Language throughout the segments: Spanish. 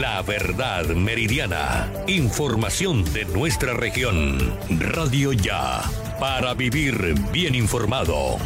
La verdad meridiana. Información de nuestra región. Radio Ya. Para vivir bien informado.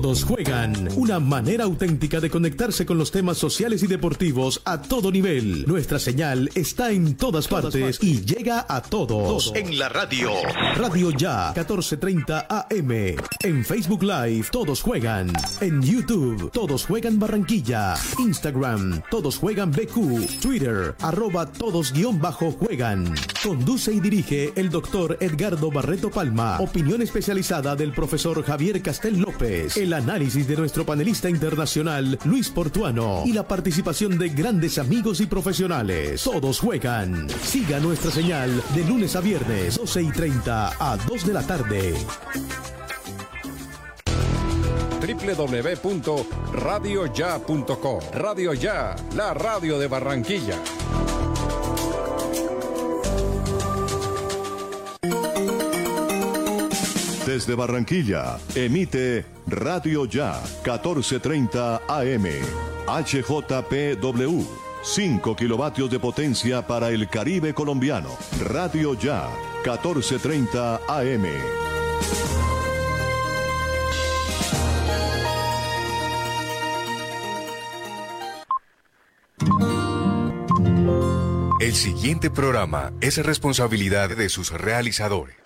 Todos juegan. Una manera auténtica de conectarse con los temas sociales y deportivos a todo nivel. Nuestra señal está en todas partes y llega a todos. En la radio. Radio Ya 1430 AM. En Facebook Live Todos juegan. En YouTube Todos juegan Barranquilla. Instagram Todos juegan BQ. Twitter arroba todos guion bajo juegan. Conduce y dirige el doctor Edgardo Barreto Palma. Opinión especializada del profesor Javier Castel López el análisis de nuestro panelista internacional Luis Portuano y la participación de grandes amigos y profesionales. Todos juegan. Siga nuestra señal de lunes a viernes, 12 y 30 a 2 de la tarde www.radioya.com Radio Ya, la radio de Barranquilla. Desde Barranquilla, emite Radio Ya 1430 AM. HJPW. 5 kilovatios de potencia para el Caribe colombiano. Radio Ya 1430 AM. El siguiente programa es responsabilidad de sus realizadores.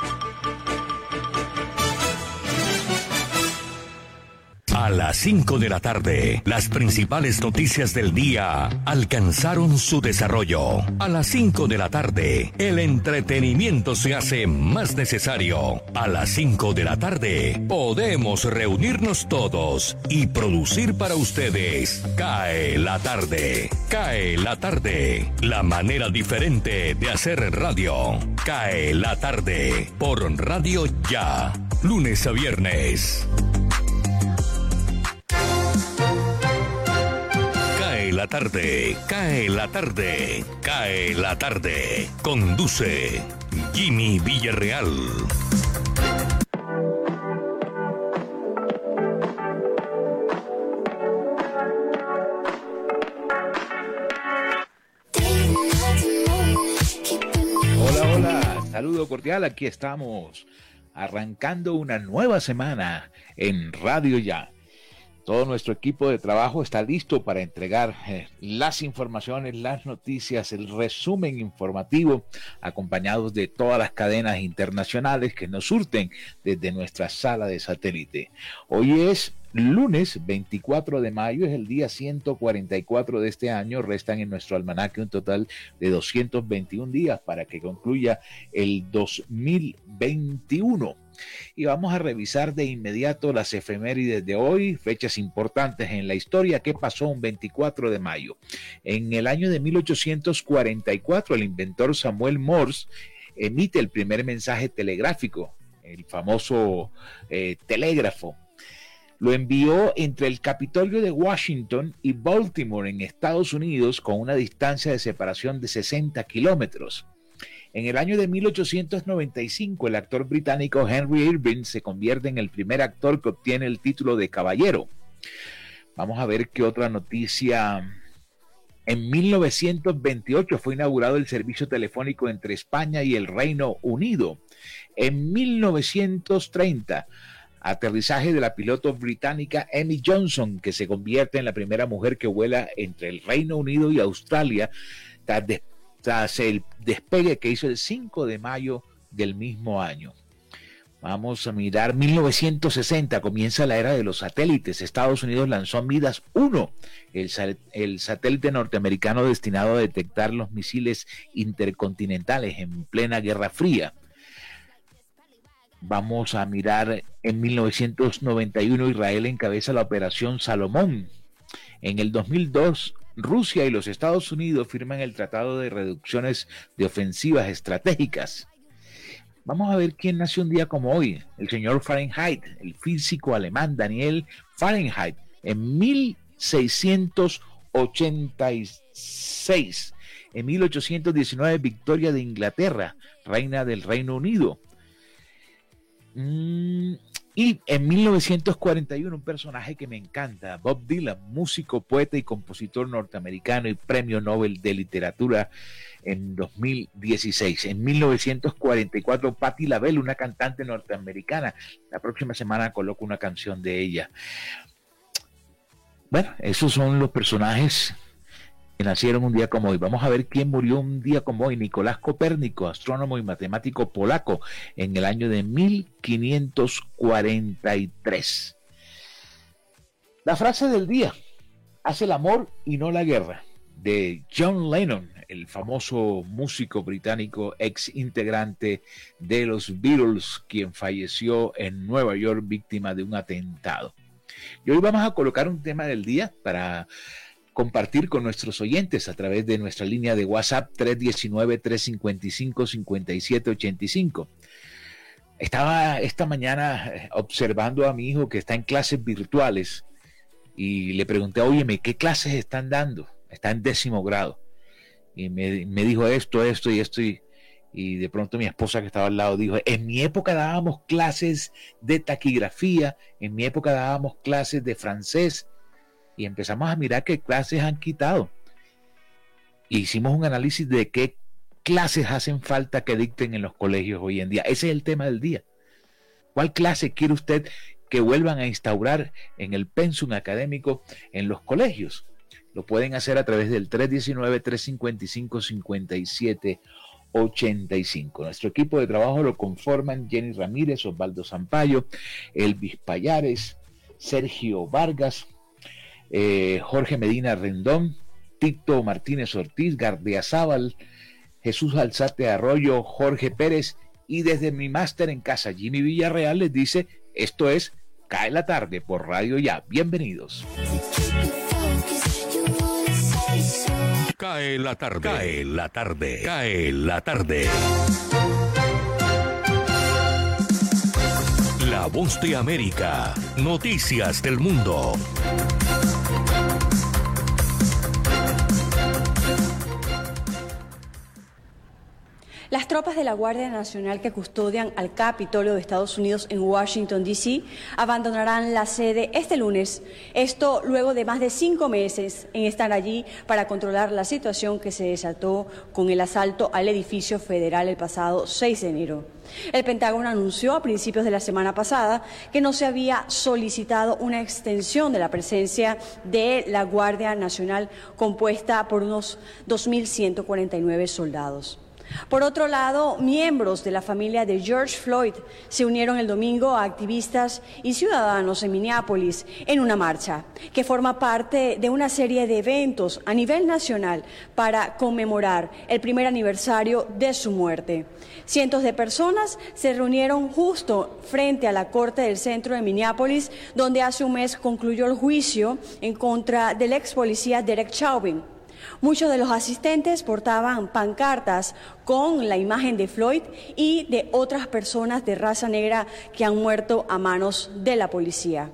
A las 5 de la tarde, las principales noticias del día alcanzaron su desarrollo. A las 5 de la tarde, el entretenimiento se hace más necesario. A las 5 de la tarde, podemos reunirnos todos y producir para ustedes. Cae la tarde. Cae la tarde. La manera diferente de hacer radio. Cae la tarde. Por Radio Ya. Lunes a viernes. La tarde, cae la tarde, cae la tarde. Conduce Jimmy Villarreal. Hola, hola, saludo cordial, aquí estamos arrancando una nueva semana en Radio Ya. Todo nuestro equipo de trabajo está listo para entregar eh, las informaciones, las noticias, el resumen informativo, acompañados de todas las cadenas internacionales que nos surten desde nuestra sala de satélite. Hoy es lunes 24 de mayo, es el día 144 de este año. Restan en nuestro almanaque un total de 221 días para que concluya el 2021 y vamos a revisar de inmediato las efemérides de hoy, fechas importantes en la historia. ¿Qué pasó un 24 de mayo? En el año de 1844, el inventor Samuel Morse emite el primer mensaje telegráfico, el famoso eh, telégrafo. Lo envió entre el Capitolio de Washington y Baltimore en Estados Unidos con una distancia de separación de 60 kilómetros. En el año de 1895, el actor británico Henry Irving se convierte en el primer actor que obtiene el título de caballero. Vamos a ver qué otra noticia. En 1928 fue inaugurado el servicio telefónico entre España y el Reino Unido. En 1930, aterrizaje de la piloto británica Emmy Johnson, que se convierte en la primera mujer que vuela entre el Reino Unido y Australia tras el despegue que hizo el 5 de mayo del mismo año. Vamos a mirar 1960, comienza la era de los satélites. Estados Unidos lanzó Midas 1, el, el, satélite norteamericano destinado a detectar los misiles intercontinentales en plena Guerra Fría. Vamos a mirar en 1991 Israel encabeza la operación Salomón. En el 2002 Rusia y los Estados Unidos firman el Tratado de Reducciones de Ofensivas Estratégicas. Vamos a ver quién nació un día como hoy. El señor Fahrenheit, el físico alemán Daniel Fahrenheit, en 1686. En 1819, Victoria de Inglaterra, reina del Reino Unido. Mm, Y en 1941, un personaje que me encanta, Bob Dylan, músico, poeta y compositor norteamericano y premio Nobel de Literatura en 2016. En 1944, Patti LaBelle, una cantante norteamericana. La próxima semana coloco una canción de ella. Bueno, esos son los personajes nacieron un día como hoy. Vamos a ver quién murió un día como hoy. Nicolás Copérnico, astrónomo y matemático polaco, en el año de 1543. La frase del día, hace el amor y no la guerra, de John Lennon, el famoso músico británico ex integrante de los Beatles, quien falleció en Nueva York víctima de un atentado. Y hoy vamos a colocar un tema del día para compartir con nuestros oyentes a través de nuestra línea de WhatsApp 319-355-5785. Estaba esta mañana eh, observando a mi hijo que está en clases virtuales y le pregunté, óyeme, ¿qué clases están dando? Está en décimo grado. Y me, me dijo esto, esto y esto. Y, y de pronto mi esposa que estaba al lado dijo, en mi época dábamos clases de taquigrafía, en mi época dábamos clases de francés y empezamos a mirar qué clases han quitado. hicimos un análisis de qué clases hacen falta que dicten en los colegios hoy en día. Ese es el tema del día. ¿Cuál clase quiere usted que vuelvan a instaurar en el pensum académico en los colegios? Lo pueden hacer a través del 319-355-57 85. Nuestro equipo de trabajo lo conforman Jenny Ramírez, Osvaldo Zampayo, Elvis Payares, Sergio Vargas, eh, Jorge Medina Rendón, Tito Martínez Ortiz, Gardiazabal, Jesús Alzate Arroyo, Jorge Pérez y desde mi máster en casa, Jimmy Villarreal les dice, esto es Cae la tarde por Radio Ya. Bienvenidos. Cae la tarde. Cae la tarde. Cae la tarde. La voz de América. Noticias del mundo. Las tropas de la Guardia Nacional que custodian al Capitolio de Estados Unidos en Washington, D.C., abandonarán la sede este lunes. Esto luego de más de cinco meses en estar allí para controlar la situación que se desató con el asalto al edificio federal el pasado 6 de enero. El Pentágono anunció a principios de la semana pasada que no se había solicitado una extensión de la presencia de la Guardia Nacional compuesta por unos 2.149 soldados. Por otro lado, miembros de la familia de George Floyd se unieron el domingo a activistas y ciudadanos en Minneapolis en una marcha que forma parte de una serie de eventos a nivel nacional para conmemorar el primer aniversario de su muerte. Cientos de personas se reunieron justo frente a la Corte del Centro de Minneapolis, donde hace un mes concluyó el juicio en contra del ex policía Derek Chauvin. Muchos de los asistentes portaban pancartas con la imagen de Floyd y de otras personas de raza negra que han muerto a manos de la policía.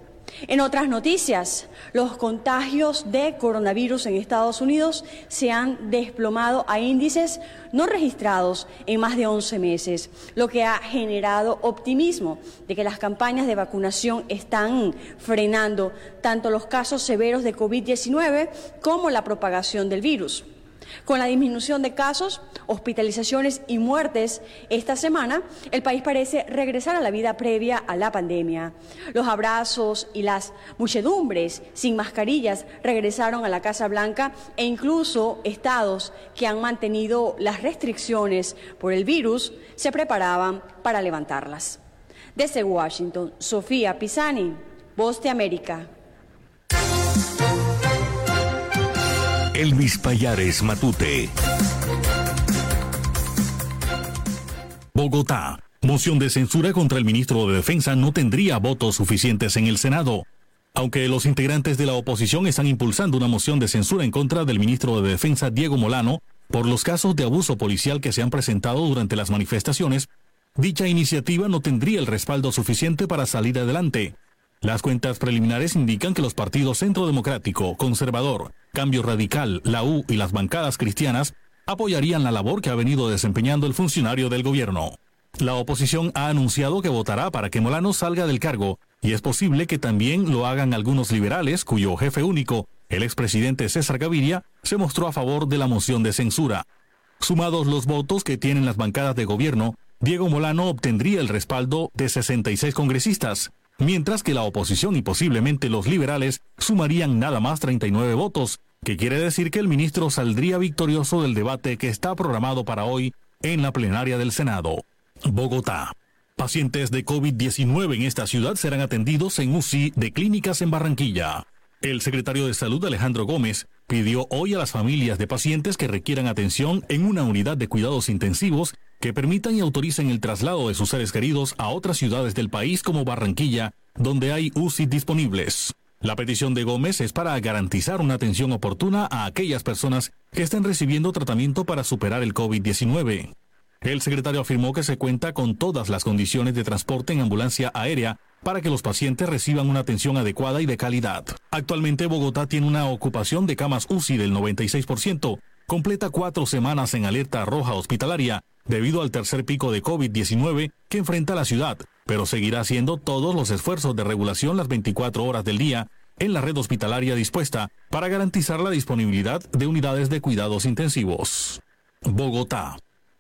En otras noticias, los contagios de coronavirus en Estados Unidos se han desplomado a índices no registrados en más de 11 meses, lo que ha generado optimismo de que las campañas de vacunación están frenando tanto los casos severos de COVID-19 como la propagación del virus. Con la disminución de casos, hospitalizaciones y muertes esta semana, el país parece regresar a la vida previa a la pandemia. Los abrazos y las muchedumbres sin mascarillas regresaron a la Casa Blanca e incluso estados que han mantenido las restricciones por el virus se preparaban para levantarlas. Desde Washington, Sofía Pisani, Voz de América. Elvis Payares Matute. Bogotá. Moción de censura contra el ministro de Defensa no tendría votos suficientes en el Senado. Aunque los integrantes de la oposición están impulsando una moción de censura en contra del ministro de Defensa Diego Molano por los casos de abuso policial que se han presentado durante las manifestaciones, dicha iniciativa no tendría el respaldo suficiente para salir adelante. Las cuentas preliminares indican que los partidos Centro Democrático, Conservador, Cambio Radical, la U y las bancadas cristianas apoyarían la labor que ha venido desempeñando el funcionario del gobierno. La oposición ha anunciado que votará para que Molano salga del cargo y es posible que también lo hagan algunos liberales cuyo jefe único, el expresidente César Gaviria, se mostró a favor de la moción de censura. Sumados los votos que tienen las bancadas de gobierno, Diego Molano obtendría el respaldo de 66 congresistas, mientras que la oposición y posiblemente los liberales sumarían nada más 39 votos, que quiere decir que el ministro saldría victorioso del debate que está programado para hoy en la plenaria del Senado. Bogotá. Pacientes de COVID-19 en esta ciudad serán atendidos en UCI de clínicas en Barranquilla. El secretario de Salud Alejandro Gómez pidió hoy a las familias de pacientes que requieran atención en una unidad de cuidados intensivos que permitan y autoricen el traslado de sus seres queridos a otras ciudades del país como Barranquilla, donde hay UCI disponibles. La petición de Gómez es para garantizar una atención oportuna a aquellas personas que estén recibiendo tratamiento para superar el COVID-19. El secretario afirmó que se cuenta con todas las condiciones de transporte en ambulancia aérea para que los pacientes reciban una atención adecuada y de calidad. Actualmente Bogotá tiene una ocupación de camas UCI del 96%, completa cuatro semanas en alerta roja hospitalaria debido al tercer pico de COVID-19 que enfrenta la ciudad, pero seguirá haciendo todos los esfuerzos de regulación las 24 horas del día en la red hospitalaria dispuesta para garantizar la disponibilidad de unidades de cuidados intensivos. Bogotá.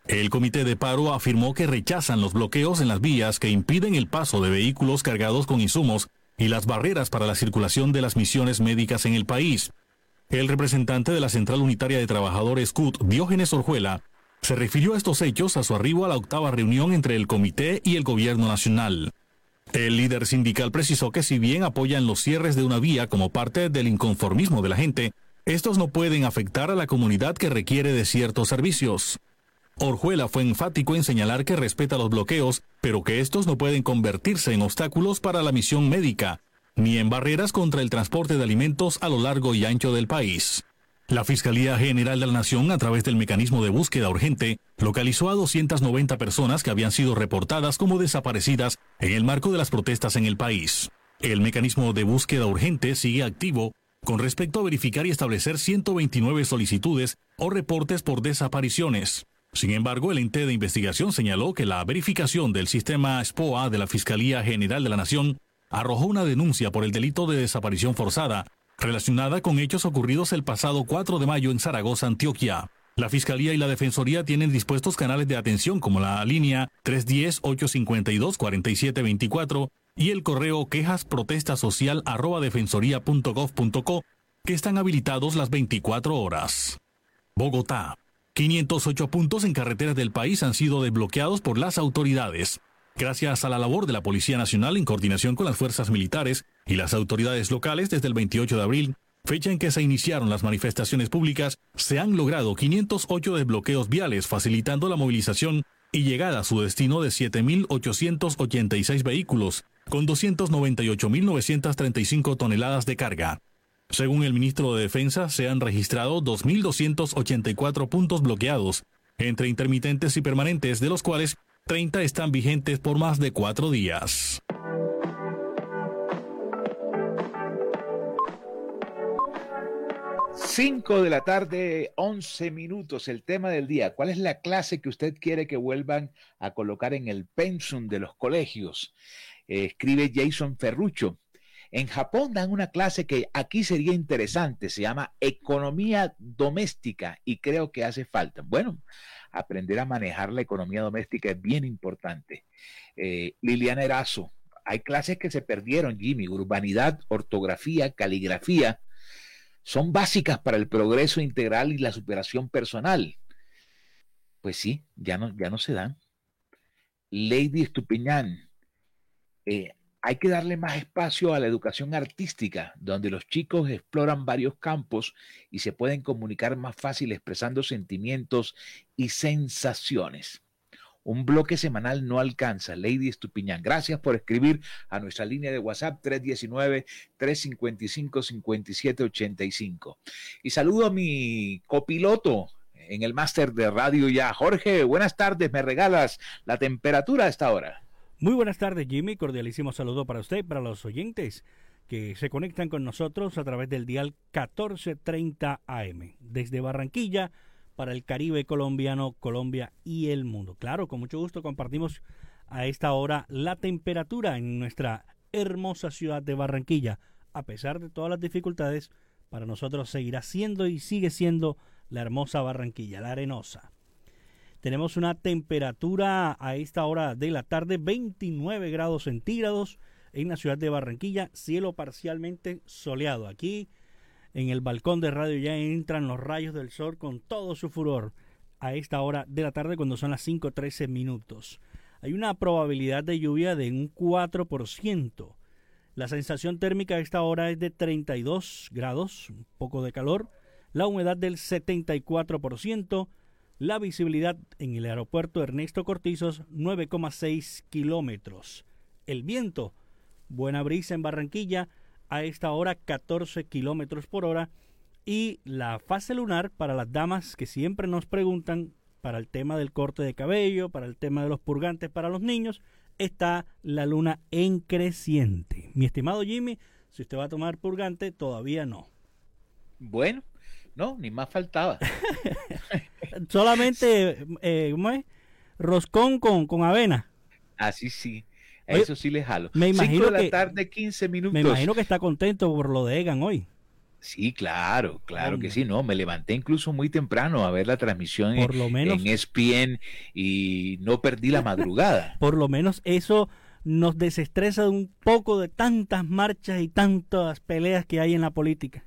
El comité de paro afirmó que rechazan los bloqueos en las vías que impiden el paso de vehículos cargados con insumos y las barreras para la circulación de las misiones médicas en el país. El representante de la Central Unitaria de Trabajadores CUT, Diógenes Orjuela, se refirió a estos hechos a su arribo a la octava reunión entre el comité y el gobierno nacional. El líder sindical precisó que si bien apoyan los cierres de una vía como parte del inconformismo de la gente, estos no pueden afectar a la comunidad que requiere de ciertos servicios. Orjuela fue enfático en señalar que respeta los bloqueos, pero que estos no pueden convertirse en obstáculos para la misión médica, ni en barreras contra el transporte de alimentos a lo largo y ancho del país. La Fiscalía General de la Nación, a través del mecanismo de búsqueda urgente, localizó a 290 personas que habían sido reportadas como desaparecidas en el marco de las protestas en el país. El mecanismo de búsqueda urgente sigue activo con respecto a verificar y establecer 129 solicitudes o reportes por desapariciones. Sin embargo, el ente de investigación señaló que la verificación del sistema SPOA de la Fiscalía General de la Nación arrojó una denuncia por el delito de desaparición forzada relacionada con hechos ocurridos el pasado 4 de mayo en Zaragoza, Antioquia. La Fiscalía y la Defensoría tienen dispuestos canales de atención como la línea 310-852-4724 y el correo quejas que están habilitados las 24 horas. Bogotá. 508 puntos en carreteras del país han sido desbloqueados por las autoridades. Gracias a la labor de la Policía Nacional en coordinación con las fuerzas militares y las autoridades locales desde el 28 de abril, fecha en que se iniciaron las manifestaciones públicas, se han logrado 508 desbloqueos viales facilitando la movilización y llegada a su destino de 7.886 vehículos, con 298.935 toneladas de carga. Según el ministro de Defensa, se han registrado 2.284 puntos bloqueados, entre intermitentes y permanentes, de los cuales 30 están vigentes por más de cuatro días. Cinco de la tarde, 11 minutos. El tema del día. ¿Cuál es la clase que usted quiere que vuelvan a colocar en el pensum de los colegios? Eh, escribe Jason Ferrucho. En Japón dan una clase que aquí sería interesante, se llama Economía Doméstica y creo que hace falta. Bueno, aprender a manejar la economía doméstica es bien importante. Eh, Liliana Erazo, hay clases que se perdieron, Jimmy, urbanidad, ortografía, caligrafía, son básicas para el progreso integral y la superación personal. Pues sí, ya no, ya no se dan. Lady Estupiñán, eh, hay que darle más espacio a la educación artística, donde los chicos exploran varios campos y se pueden comunicar más fácil expresando sentimientos y sensaciones. Un bloque semanal no alcanza, Lady Estupiñán. Gracias por escribir a nuestra línea de WhatsApp 319-355-5785. Y saludo a mi copiloto en el máster de radio ya. Jorge, buenas tardes. ¿Me regalas la temperatura a esta hora? Muy buenas tardes, Jimmy. Cordialísimo saludo para usted, para los oyentes que se conectan con nosotros a través del dial 1430 AM. Desde Barranquilla para el Caribe colombiano, Colombia y el mundo. Claro, con mucho gusto compartimos a esta hora la temperatura en nuestra hermosa ciudad de Barranquilla. A pesar de todas las dificultades, para nosotros seguirá siendo y sigue siendo la hermosa Barranquilla, la arenosa. Tenemos una temperatura a esta hora de la tarde 29 grados centígrados en la ciudad de Barranquilla, cielo parcialmente soleado. Aquí en el balcón de radio ya entran los rayos del sol con todo su furor a esta hora de la tarde cuando son las 5.13 minutos. Hay una probabilidad de lluvia de un 4%. La sensación térmica a esta hora es de 32 grados, un poco de calor. La humedad del 74%. La visibilidad en el aeropuerto Ernesto Cortizos 9,6 kilómetros. El viento, buena brisa en Barranquilla, a esta hora 14 kilómetros por hora. Y la fase lunar para las damas que siempre nos preguntan para el tema del corte de cabello, para el tema de los purgantes para los niños, está la luna en creciente. Mi estimado Jimmy, si usted va a tomar purgante, todavía no. Bueno, no, ni más faltaba. Solamente, eh, ¿cómo es? Roscón con, con avena. Así sí. Eso sí le jalo. Me imagino Cinco de que, la tarde, 15 minutos. Me imagino que está contento por lo de Egan hoy. Sí, claro, claro que sí, no, me levanté incluso muy temprano a ver la transmisión por lo menos, en ESPN y no perdí la madrugada. por lo menos eso nos desestresa un poco de tantas marchas y tantas peleas que hay en la política.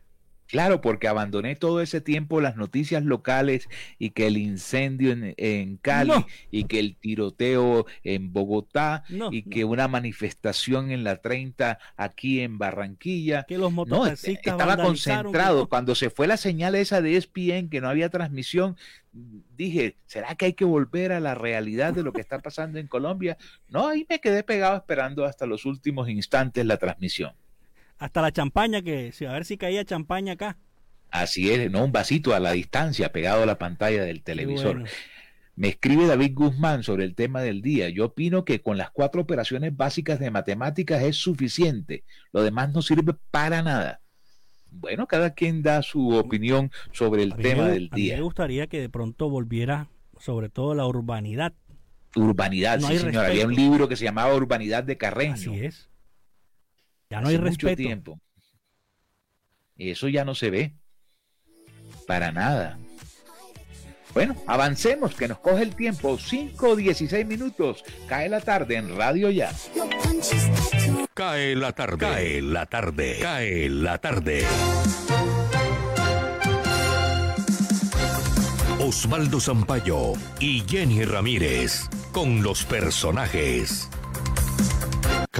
Claro, porque abandoné todo ese tiempo las noticias locales y que el incendio en, en Cali No. y que el tiroteo en Bogotá No, y no. que una manifestación en la 30 aquí en Barranquilla. Que los mototaxistas estaba concentrado. Cuando se fue la señal esa de ESPN que no había transmisión, dije, ¿será que hay que volver a la realidad de lo que está pasando en Colombia? No, ahí me quedé pegado esperando hasta los últimos instantes la transmisión. Hasta la champaña, que si- a ver si caía champaña acá. Así es, no un vasito a la distancia pegado a la pantalla del televisor. bueno. Me escribe David Guzmán sobre el tema del día. Yo opino que con las cuatro operaciones básicas de matemáticas es suficiente. Lo demás no sirve para nada. Bueno, cada quien da su opinión sobre el A tema me- del a mí día. me gustaría que de pronto volviera, sobre todo la urbanidad. Urbanidad, No sí, señor. Había un libro que se llamaba Urbanidad de Carreño. Así es. Ya no hace hay mucho respeto. tiempo. Eso ya no se ve. Para nada. Bueno, avancemos, que nos coge el tiempo. 5 16 minutos. Cae la tarde en Radio Ya. Cae la tarde. Cae la tarde. Cae la tarde. Osvaldo Zampayo y Jenny Ramírez con los personajes.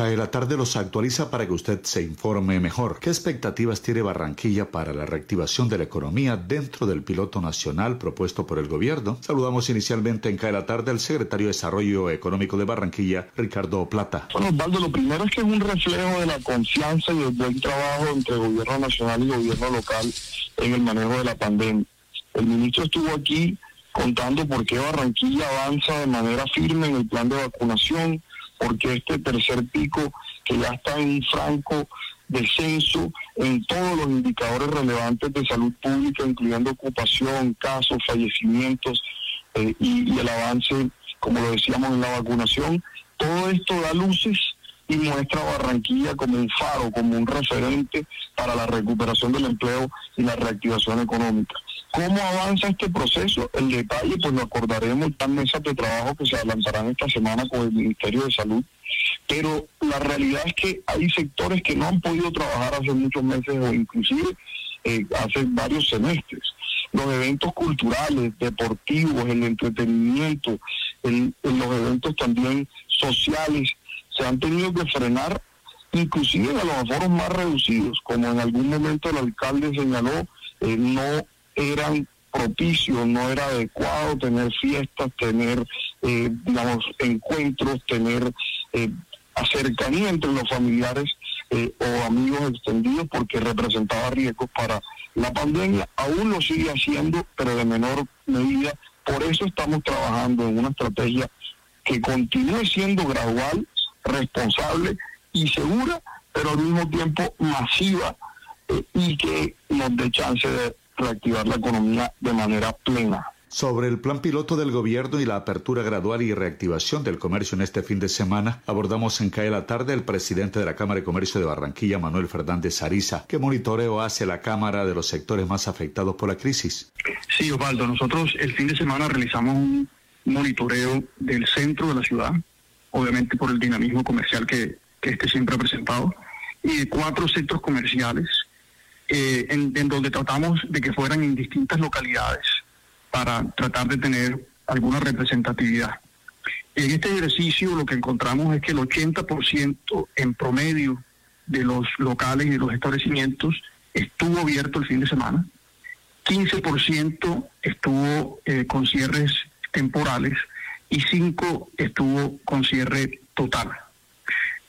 Cae la tarde los actualiza para que usted se informe mejor. ¿Qué expectativas tiene Barranquilla para la reactivación de la economía dentro del piloto nacional propuesto por el gobierno? Saludamos inicialmente en Cae tarde al secretario de Desarrollo Económico de Barranquilla, Ricardo Plata. Bueno, Osvaldo, lo primero es que es un reflejo de la confianza y el buen trabajo entre gobierno nacional y gobierno local en el manejo de la pandemia. El ministro estuvo aquí contando por qué Barranquilla avanza de manera firme en el plan de vacunación, porque este tercer pico que ya está en un franco descenso en todos los indicadores relevantes de salud pública, incluyendo ocupación, casos, fallecimientos eh, y, el avance, como lo decíamos, en la vacunación. Todo esto da luces y muestra Barranquilla como un faro, como un referente para la recuperación del empleo y la reactivación económica. ¿Cómo avanza este proceso? El detalle, pues lo acordaremos en mesas de trabajo que se adelantarán esta semana con el Ministerio de Salud. Pero la realidad es que hay sectores que no han podido trabajar hace muchos meses o inclusive eh, hace varios semestres. Los eventos culturales, deportivos, el entretenimiento, el- el- los eventos también sociales, se han tenido que frenar inclusive a los aforos más reducidos, como en algún momento el alcalde señaló, eh, no eran propicios, no era adecuado tener fiestas, tener, eh, digamos, encuentros, tener eh, acercanía entre los familiares eh, o amigos extendidos porque representaba riesgos para la pandemia. Aún lo sigue haciendo, pero de menor medida. Por eso estamos trabajando en una estrategia que continúe siendo gradual, responsable y segura, pero al mismo tiempo masiva eh, y que nos dé chance de reactivar la economía de manera plena. Sobre el plan piloto del gobierno y la apertura gradual y reactivación del comercio en este fin de semana, abordamos en CAE la tarde el presidente de la Cámara de Comercio de Barranquilla, Manuel Fernández Ariza. ¿Qué monitoreo hace la Cámara de los sectores más afectados por la crisis? Sí, Osvaldo, nosotros el fin de semana realizamos un monitoreo del centro de la ciudad, obviamente por el dinamismo comercial que, este siempre ha presentado, y de cuatro centros comerciales, eh, en donde tratamos de que fueran en distintas localidades para tratar de tener alguna representatividad. En este ejercicio lo que encontramos es que el 80% en promedio de los locales y de los establecimientos estuvo abierto el fin de semana, 15% estuvo eh, con cierres temporales y 5% estuvo con cierre total.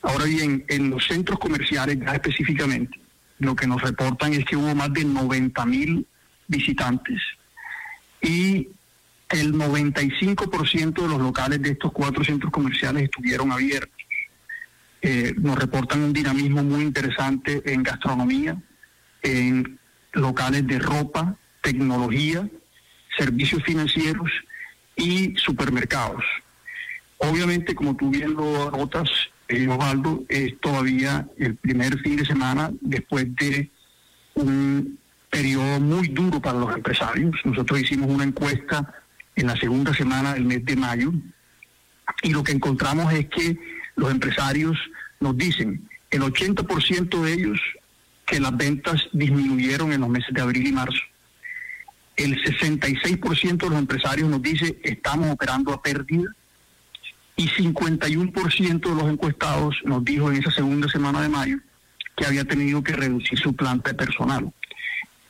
Ahora bien, en los centros comerciales ya específicamente, lo que nos reportan es que hubo más de 90 mil visitantes y el 95% de los locales de estos cuatro centros comerciales estuvieron abiertos. Eh, nos reportan un dinamismo muy interesante en gastronomía, en locales de ropa, tecnología, servicios financieros y supermercados. Obviamente, como tú bien lo anotas, eh, Osvaldo, es todavía el primer fin de semana después de un periodo muy duro para los empresarios. Nosotros hicimos una encuesta en la segunda semana del mes de mayo y lo que encontramos es que los empresarios nos dicen, el 80% de ellos que las ventas disminuyeron en los meses de abril y marzo. El 66% de los empresarios nos dice estamos operando a pérdida y 51% de los encuestados nos dijo en esa segunda semana de mayo que había tenido que reducir su planta de personal.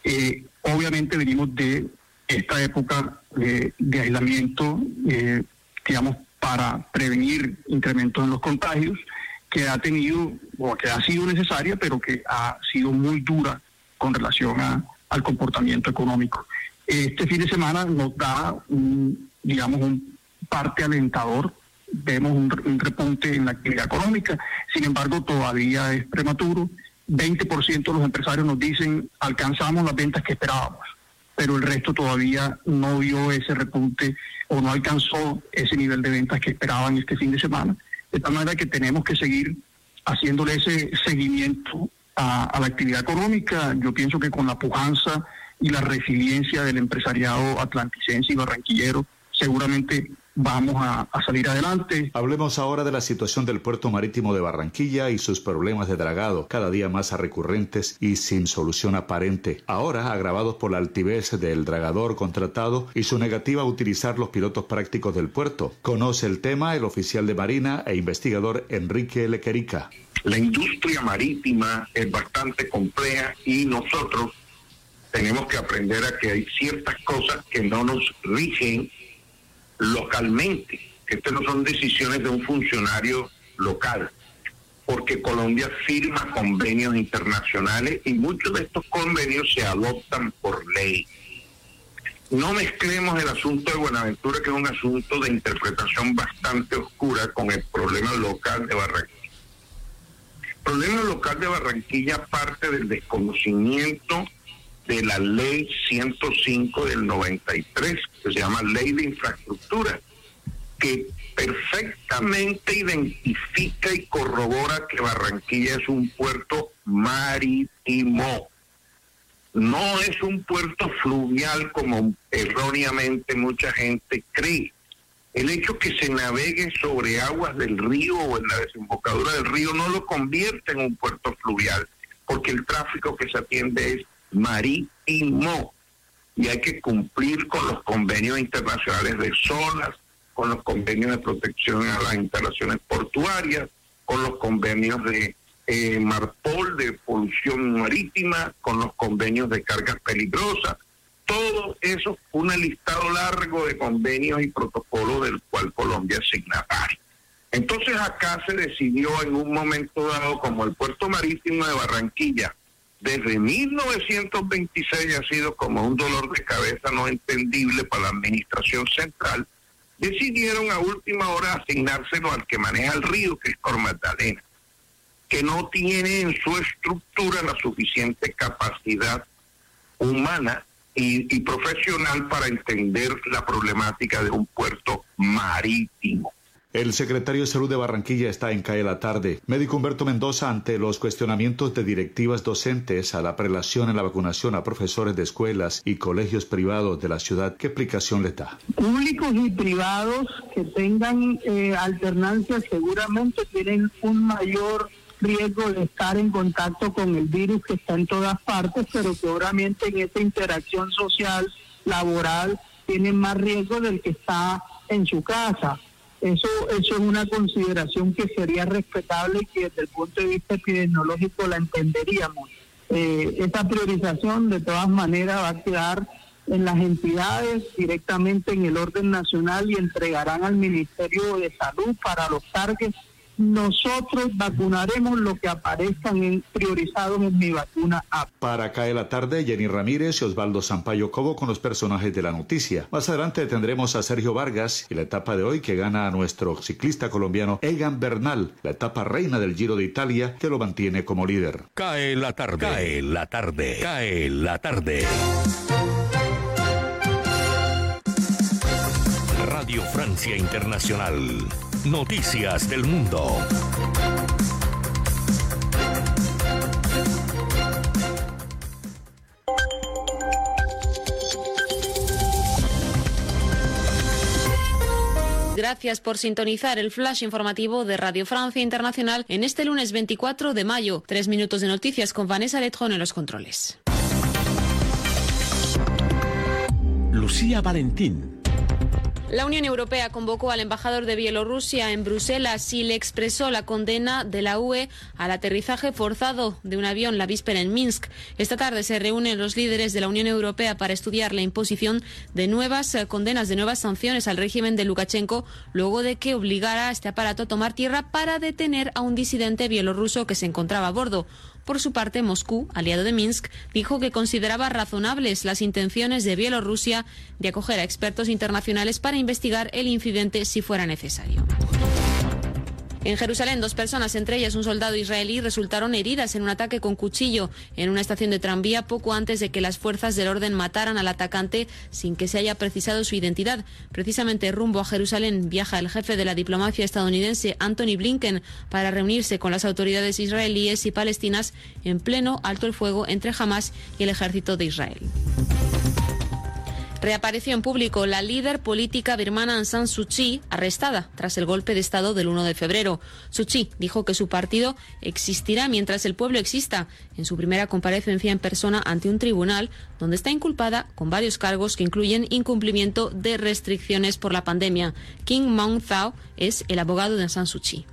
Eh, obviamente venimos de esta época de, aislamiento, eh, digamos, para prevenir incrementos en los contagios, que ha tenido, o que ha sido necesaria, pero que ha sido muy dura con relación al comportamiento económico. Este fin de semana nos da, un, digamos, un parte alentador. Vemos un repunte en la actividad económica, sin embargo, todavía es prematuro 20% de los empresarios nos dicen alcanzamos las ventas que esperábamos, pero el resto todavía no vio ese repunte o no alcanzó ese nivel de ventas que esperaban este fin de semana. De tal manera que tenemos que seguir haciéndole ese seguimiento a, a la actividad económica. Yo pienso que con la pujanza y la resiliencia del empresariado atlanticense y barranquillero, seguramente vamos a, salir adelante. Hablemos ahora de la situación del puerto marítimo de Barranquilla y sus problemas de dragado, cada día más recurrentes y sin solución aparente. Ahora agravados por la altivez del dragador contratado y su negativa a utilizar los pilotos prácticos del puerto. Conoce el tema el oficial de Marina e investigador Enrique Lequerica. La industria marítima es bastante compleja y nosotros tenemos que aprender a que hay ciertas cosas que no nos rigen localmente. Estas no son decisiones de un funcionario local, porque Colombia firma convenios internacionales y muchos de estos convenios se adoptan por ley. No mezclemos el asunto de Buenaventura, que es un asunto de interpretación bastante oscura, con el problema local de Barranquilla. El problema local de Barranquilla parte del desconocimiento de la ley 105 del 93, que se llama Ley de Infraestructura, que perfectamente identifica y corrobora que Barranquilla es un puerto marítimo. No es un puerto fluvial como erróneamente mucha gente cree. El hecho que se navegue sobre aguas del río o en la desembocadura del río no lo convierte en un puerto fluvial, porque el tráfico que se atiende es marítimo y hay que cumplir con los convenios internacionales de zonas, con los convenios de protección a las instalaciones portuarias, con los convenios de eh, Marpol de polución marítima, con los convenios de cargas peligrosas, todo eso, un listado largo de convenios y protocolos del cual Colombia es signatario. Entonces acá se decidió en un momento dado, como el puerto marítimo de Barranquilla desde 1926 ha sido como un dolor de cabeza no entendible para la administración central, decidieron a última hora asignárselo al que maneja el río, que es Cor Magdalena, que no tiene en su estructura la suficiente capacidad humana y, profesional para entender la problemática de un puerto marítimo. El secretario de Salud de Barranquilla está en CAE la tarde. Médico Humberto Mendoza ante los cuestionamientos de directivas docentes a la prelación en la vacunación a profesores de escuelas y colegios privados de la ciudad. ¿Qué explicación le da? Públicos y privados que tengan eh, alternancia seguramente tienen un mayor riesgo de estar en contacto con el virus que está en todas partes, pero seguramente en esa interacción social, laboral, tienen más riesgo del que está en su casa. Eso, eso es una consideración que sería respetable y que desde el punto de vista epidemiológico la entenderíamos. Eh, esa priorización de todas maneras va a quedar en las entidades directamente en el orden nacional y entregarán al Ministerio de Salud para los targets nosotros vacunaremos lo que aparezcan en, priorizados en mi vacuna app. Para caer la tarde, Jenny Ramírez y Osvaldo Sampaio Cobo con los personajes de la noticia. Más adelante tendremos a Sergio Vargas y la etapa de hoy que gana a nuestro ciclista colombiano Egan Bernal, la etapa reina del Giro de Italia que lo mantiene como líder. Cae la tarde, cae la tarde, cae la tarde. Radio Francia Internacional Noticias del Mundo. Gracias por sintonizar el flash informativo de Radio Francia Internacional en este lunes 24 de mayo. Tres minutos de noticias con Vanessa Letron en los controles. Lucía Valentín la Unión Europea convocó al embajador de Bielorrusia en Bruselas y le expresó la condena de la UE al aterrizaje forzado de un avión la víspera en Minsk. Esta tarde se reúnen los líderes de la Unión Europea para estudiar la imposición de nuevas eh, condenas, de nuevas sanciones al régimen de Lukashenko, luego de que obligara a este aparato a tomar tierra para detener a un disidente bielorruso que se encontraba a bordo. Por su parte, Moscú, aliado de Minsk, dijo que consideraba razonables las intenciones de Bielorrusia de acoger a expertos internacionales para investigar el incidente si fuera necesario. En Jerusalén, dos personas, entre ellas un soldado israelí, resultaron heridas en un ataque con cuchillo en una estación de tranvía poco antes de que las fuerzas del orden mataran al atacante sin que se haya precisado su identidad. Precisamente rumbo a Jerusalén viaja el jefe de la diplomacia estadounidense, Anthony Blinken, para reunirse con las autoridades israelíes y palestinas en pleno alto el fuego entre Hamas y el ejército de Israel. Reapareció en público la líder política birmana Aung San Suu Kyi, arrestada tras el golpe de Estado del 1 de febrero. Suu Kyi dijo que su partido existirá mientras el pueblo exista, en su primera comparecencia en persona ante un tribunal donde está inculpada con varios cargos que incluyen incumplimiento de restricciones por la pandemia. King Maung Thao es el abogado de Aung San Suu Kyi.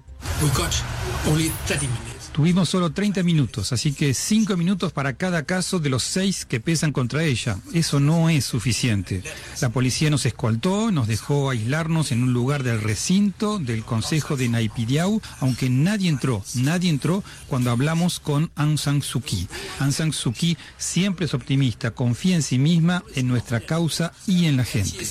Tuvimos solo 30 minutos, así que 5 minutos para cada caso de los 6 que pesan contra ella. Eso no es suficiente. La policía nos escoltó, nos dejó aislarnos en un lugar del recinto del Consejo de Naipidiau, aunque nadie entró, nadie entró cuando hablamos con Aung San Suu Kyi. Aung San Suu Kyi siempre es optimista, confía en sí misma, en nuestra causa y en la gente.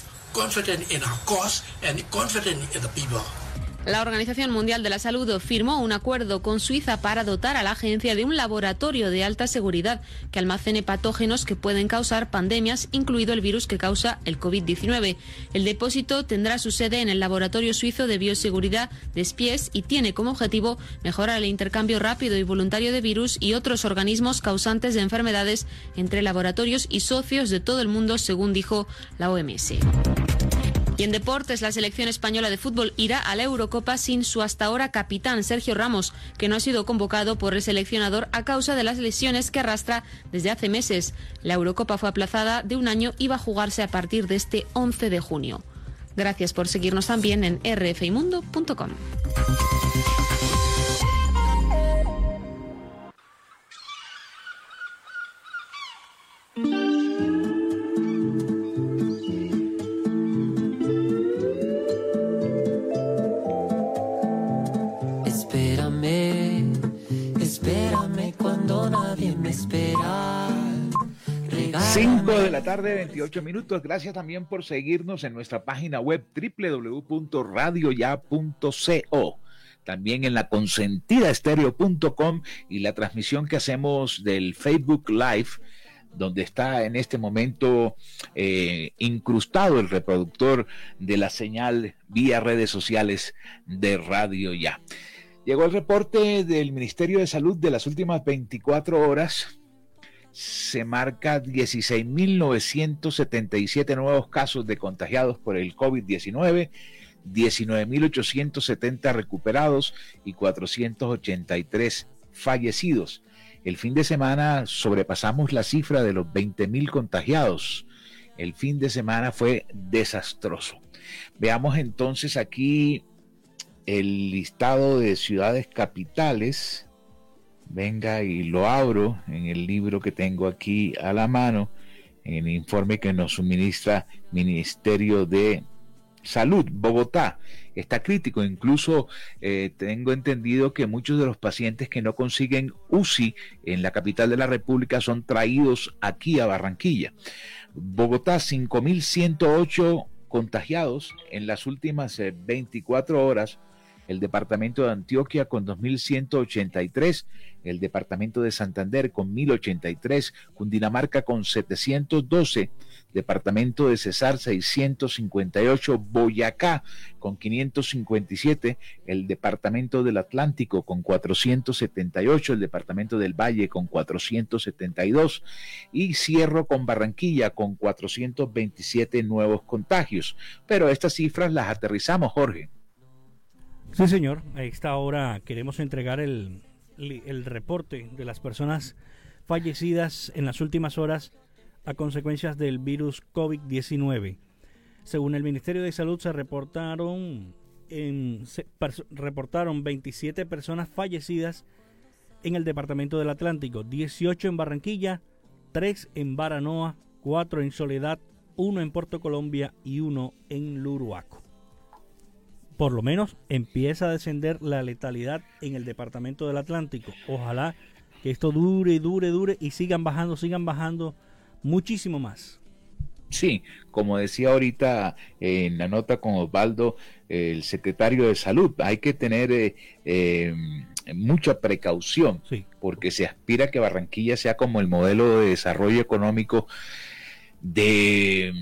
La Organización Mundial de la Salud firmó un acuerdo con Suiza para dotar a la agencia de un laboratorio de alta seguridad que almacene patógenos que pueden causar pandemias, incluido el virus que causa el COVID-19. El depósito tendrá su sede en el Laboratorio Suizo de Bioseguridad de Spies y tiene como objetivo mejorar el intercambio rápido y voluntario de virus y otros organismos causantes de enfermedades entre laboratorios y socios de todo el mundo, según dijo la OMS. Y en deportes, la selección española de fútbol irá a la Eurocopa sin su hasta ahora capitán Sergio Ramos, que no ha sido convocado por el seleccionador a causa de las lesiones que arrastra desde hace meses. La Eurocopa fue aplazada de un año y va a jugarse a partir de este 11 de junio. Gracias por seguirnos también en rfimundo.com. 5 de la tarde, 28 minutos. Gracias también por seguirnos en nuestra página web www.radioya.co. También en la consentidaestereo.com y la transmisión que hacemos del Facebook Live donde está en este momento eh, incrustado el reproductor de la señal vía redes sociales de Radio Ya. Llegó el reporte del Ministerio de Salud de las últimas 24 horas. Se marca 16.977 nuevos casos de contagiados por el COVID-19, 19.870 recuperados y 483 fallecidos. El fin de semana sobrepasamos la cifra de los 20.000 contagiados. El fin de semana fue desastroso. Veamos entonces aquí el listado de ciudades capitales. Venga y lo abro en el libro que tengo aquí a la mano, en el informe que nos suministra Ministerio de Salud, Bogotá. Está crítico, incluso eh, tengo entendido que muchos de los pacientes que no consiguen UCI en la capital de la República son traídos aquí a Barranquilla. Bogotá, 5.108 contagiados en las últimas 24 eh, horas el departamento de Antioquia con 2.183, el departamento de Santander con 1.083, Cundinamarca con 712, departamento de Cesar 658, Boyacá con 557, el departamento del Atlántico con 478, el departamento del Valle con 472 y cierro con Barranquilla con 427 nuevos contagios. Pero estas cifras las aterrizamos, Jorge. Sí, señor. A esta hora queremos entregar el, reporte de las personas fallecidas en las últimas horas a consecuencias del virus COVID-19. Según el Ministerio de Salud se reportaron en, reportaron 27 personas fallecidas en el departamento del Atlántico, 18 en Barranquilla, 3 en Baranoa, 4 en Soledad, 1 en Puerto Colombia y 1 en Luruaco por lo menos empieza a descender la letalidad en el departamento del Atlántico. Ojalá que esto dure, dure, dure y sigan bajando, sigan bajando muchísimo más. Sí, como decía ahorita en la nota con Osvaldo, el secretario de Salud, hay que tener eh, eh, mucha precaución, porque se aspira a que Barranquilla sea como el modelo de desarrollo económico de,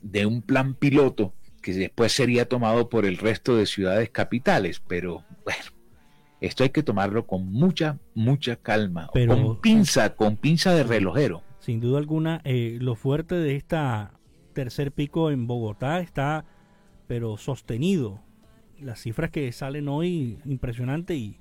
de un plan piloto que después sería tomado por el resto de ciudades capitales, pero bueno, esto hay que tomarlo con mucha, mucha calma, con pinza, con pinza de relojero. Sin duda alguna, eh, lo fuerte de esta tercer pico en Bogotá está, pero sostenido. Las cifras que salen hoy, impresionante y,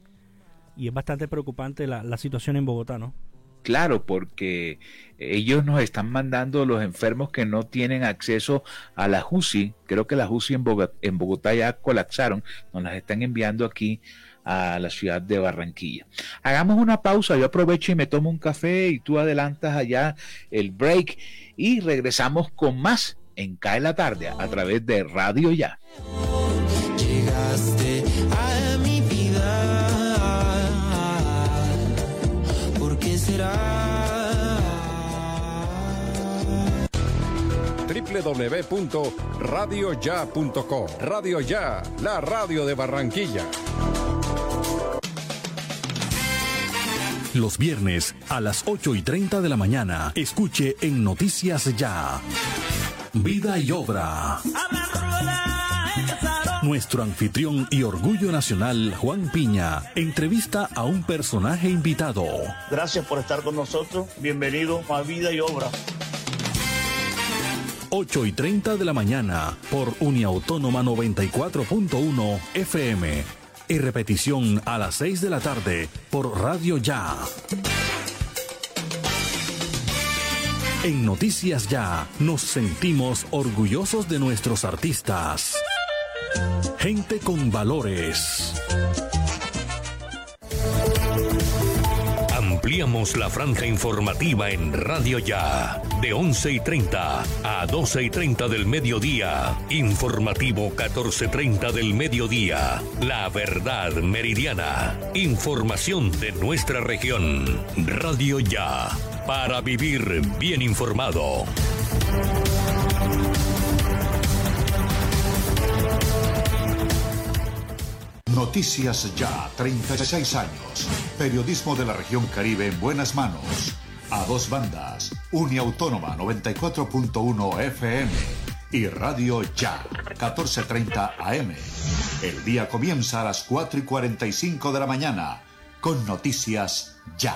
y es bastante preocupante la, la situación en Bogotá, ¿no? Claro, porque ellos nos están mandando los enfermos que no tienen acceso a la UCI. Creo que las UCI en Bogotá, ya colapsaron. Nos las están enviando aquí a la ciudad de Barranquilla. Hagamos una pausa, yo aprovecho y me tomo un café y tú adelantas allá el break y regresamos con más en Cae la Tarde a través de Radio Ya. www.radioya.com Radio Ya, la radio de Barranquilla. Los viernes a las 8 y 30 de la mañana, escuche en Noticias Ya. Vida y obra. Nuestro anfitrión y orgullo nacional, Juan Piña, entrevista a un personaje invitado. Gracias por estar con nosotros. Bienvenido a Vida y Obra. 8 y 30 de la mañana por Uniautónoma 94.1 FM. Y repetición a las 6 de la tarde por Radio Ya. En Noticias Ya nos sentimos orgullosos de nuestros artistas. Gente con valores. Ampliamos la franja informativa en Radio Ya. De 11 y 30 a 12 y 30 del mediodía. Informativo 14.30 del mediodía. La verdad meridiana. Información de nuestra región. Radio Ya. Para vivir bien informado. Noticias Ya, 36 años. Periodismo de la región Caribe en buenas manos. a dos bandas, Uniautónoma 94.1 FM y Radio Ya 14.30 AM. El día comienza a las 4 y 45 de la mañana con noticias ya.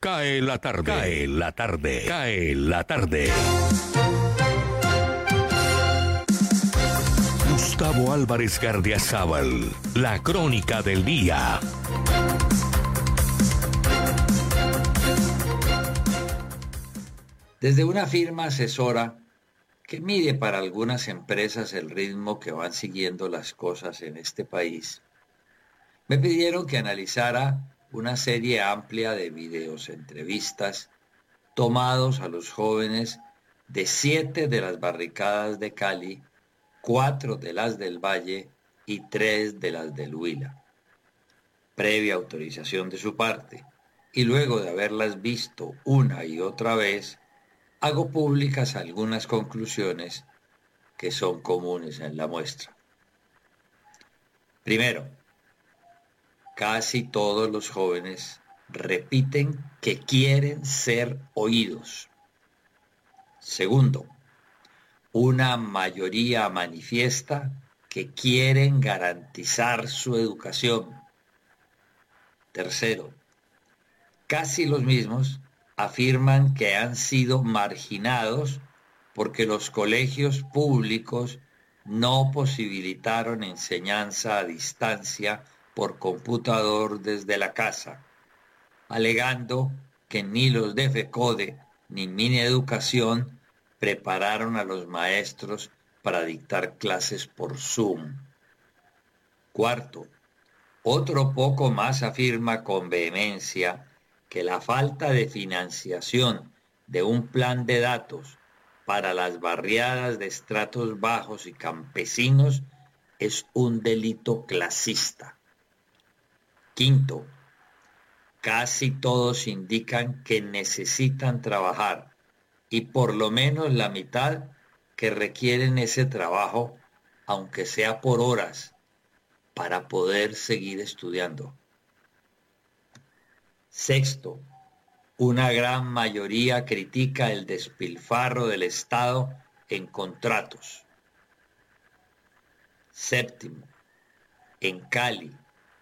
Cae la tarde, cae la tarde, cae la tarde. Gustavo Álvarez Gardiazabal, la crónica del día. Desde una firma asesora que mide para algunas empresas el ritmo que van siguiendo las cosas en este país, me pidieron que analizara una serie amplia de videos, entrevistas tomados a los jóvenes de siete de las barricadas de Cali, cuatro de las del Valle y tres de las del Huila, previa autorización de su parte, y luego de haberlas visto una y otra vez, hago públicas algunas conclusiones que son comunes en la muestra. Primero, casi todos los jóvenes repiten que quieren ser oídos. Segundo, una mayoría manifiesta que quieren garantizar su educación. Tercero, casi los mismos afirman que han sido marginados porque los colegios públicos no posibilitaron enseñanza a distancia por computador desde la casa, alegando que ni los de FECODE ni Mini Educación prepararon a los maestros para dictar clases por Zoom. Cuarto, otro poco más afirma con vehemencia que la falta de financiación de un plan de datos para las barriadas de estratos bajos y campesinos es un delito clasista. Quinto, casi todos indican que necesitan trabajar y por lo menos la mitad que requieren ese trabajo, aunque sea por horas, para poder seguir estudiando. Sexto, una gran mayoría critica el despilfarro del Estado en contratos. Séptimo, en Cali,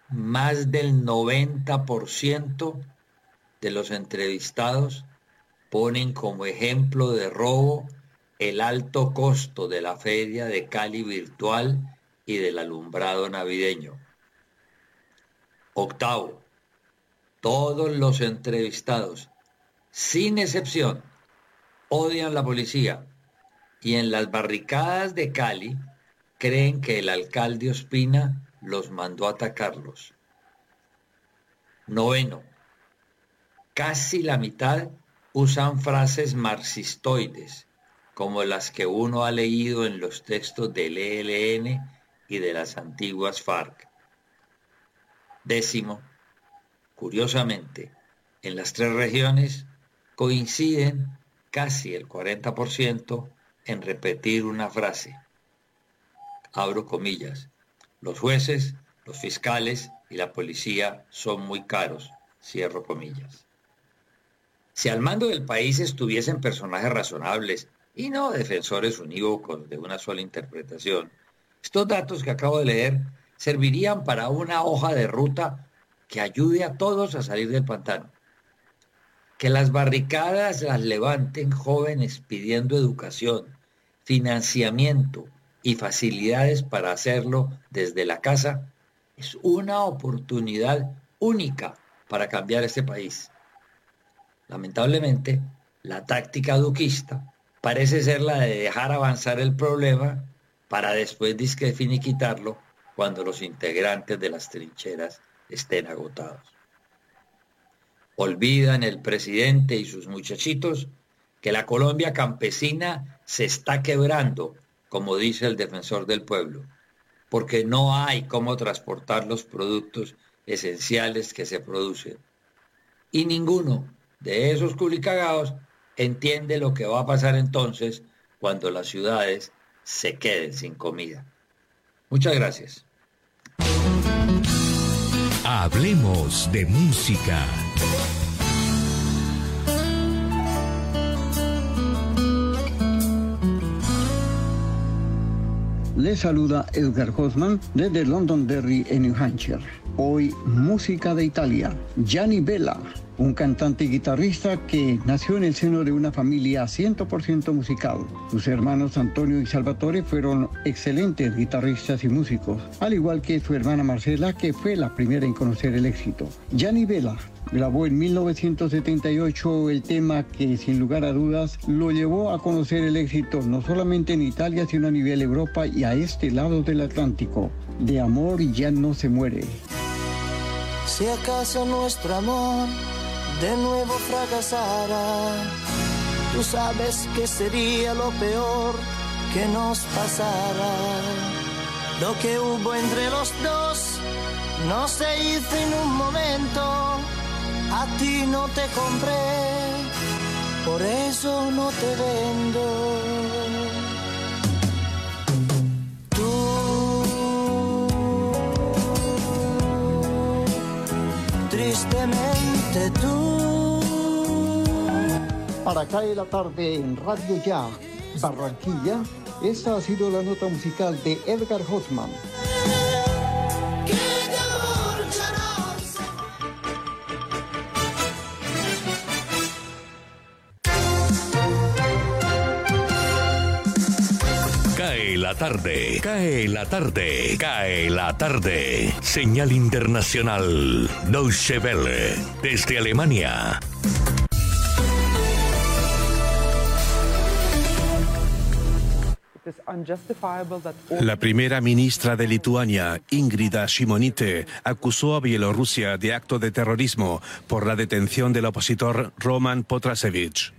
más del 90% de los entrevistados ponen como ejemplo de robo el alto costo de la feria de Cali virtual y del alumbrado navideño. Octavo, todos los entrevistados, sin excepción, odian la policía y en las barricadas de Cali creen que el alcalde Ospina los mandó a atacarlos. Noveno. Casi la mitad usan frases marxistoides, como las que uno ha leído en los textos del ELN y de las antiguas FARC. Décimo. Curiosamente, en las tres regiones coinciden casi el 40% en repetir una frase. Abro comillas. Los jueces, los fiscales y la policía son muy caros, cierro comillas. Si al mando del país estuviesen personajes razonables y no defensores unívocos de una sola interpretación, estos datos que acabo de leer servirían para una hoja de ruta que ayude a todos a salir del pantano. Que las barricadas las levanten jóvenes pidiendo educación, financiamiento, y facilidades para hacerlo desde la casa, es una oportunidad única para cambiar este país. Lamentablemente, la táctica duquista parece ser la de dejar avanzar el problema para después disque finiquitarlo cuando los integrantes de las trincheras estén agotados. Olvidan el presidente y sus muchachitos que la Colombia campesina se está quebrando como dice el defensor del pueblo, porque no hay cómo transportar los productos esenciales que se producen. Y ninguno de esos culicagados, entiende lo que va a pasar entonces cuando las ciudades se queden sin comida. Muchas gracias. Hablemos de música. Les saluda Edgar Hoffman desde Londonderry, en New Hampshire. Hoy música de Italia. Gianni Bella, un cantante y guitarrista que nació en el seno de una familia 100% musical. Sus hermanos Antonio y Salvatore fueron excelentes guitarristas y músicos, al igual que su hermana Marcela, que fue la primera en conocer el éxito. Gianni Bella grabó en 1978 el tema que sin lugar a dudas lo llevó a conocer el éxito no solamente en Italia, sino a nivel Europa y a este lado del Atlántico. De amor ya no se muere. Si acaso nuestro amor de nuevo fracasara, tú sabes que sería lo peor que nos pasara. Lo que hubo entre los dos no se hizo en un momento a ti no te compré, por eso no te vendo. Tristemente tú. Para caer la tarde en Radio Ya, Barranquilla, esta ha sido la nota musical de Edgar Hotman. La tarde, cae la tarde, cae la tarde. Señal internacional, Deutsche Welle, desde Alemania. La primera ministra de Lituania, Ingrida Shimonite, acusó a Bielorrusia de acto de terrorismo por la detención del opositor Roman Potrasevich.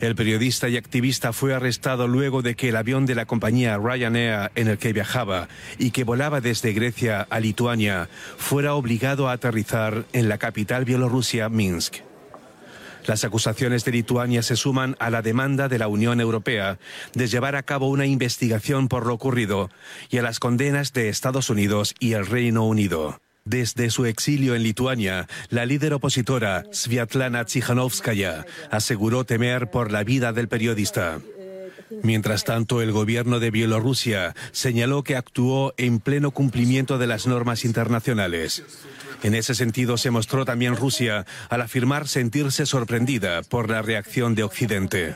El periodista y activista fue arrestado luego de que el avión de la compañía Ryanair en el que viajaba y que volaba desde Grecia a Lituania fuera obligado a aterrizar en la capital bielorrusia, Minsk. Las acusaciones de Lituania se suman a la demanda de la Unión Europea de llevar a cabo una investigación por lo ocurrido y a las condenas de Estados Unidos y el Reino Unido. Desde su exilio en Lituania, la líder opositora Sviatlana Tsikhanovskaya aseguró temer por la vida del periodista. Mientras tanto, el gobierno de Bielorrusia señaló que actuó en pleno cumplimiento de las normas internacionales. En ese sentido, se mostró también Rusia al afirmar sentirse sorprendida por la reacción de Occidente.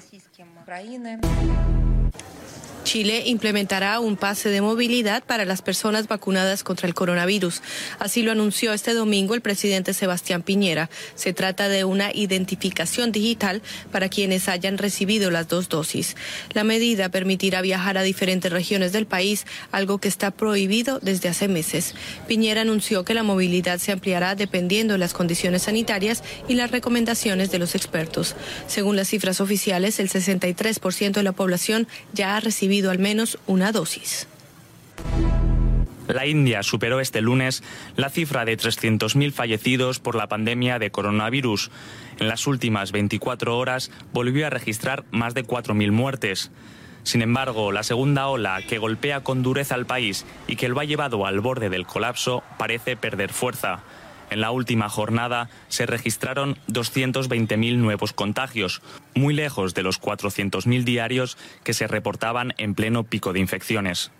Chile implementará un pase de movilidad para las personas vacunadas contra el coronavirus. Así lo anunció este domingo el presidente Sebastián Piñera. Se trata de una identificación digital para quienes hayan recibido las dos dosis. La medida permitirá viajar a diferentes regiones del país, algo que está prohibido desde hace meses. Piñera anunció que la movilidad se ampliará dependiendo de las condiciones sanitarias y las recomendaciones de los expertos. Según las cifras oficiales, el 63% de la población ya ha recibido al menos una dosis. La India superó este lunes la cifra de 300.000 fallecidos por la pandemia de coronavirus. En las últimas 24 horas volvió a registrar más de 4.000 muertes. Sin embargo, la segunda ola que golpea con dureza al país y que lo ha llevado al borde del colapso parece perder fuerza. En la última jornada se registraron 220.000 nuevos contagios, muy lejos de los 400.000 diarios que se reportaban en pleno pico de infecciones.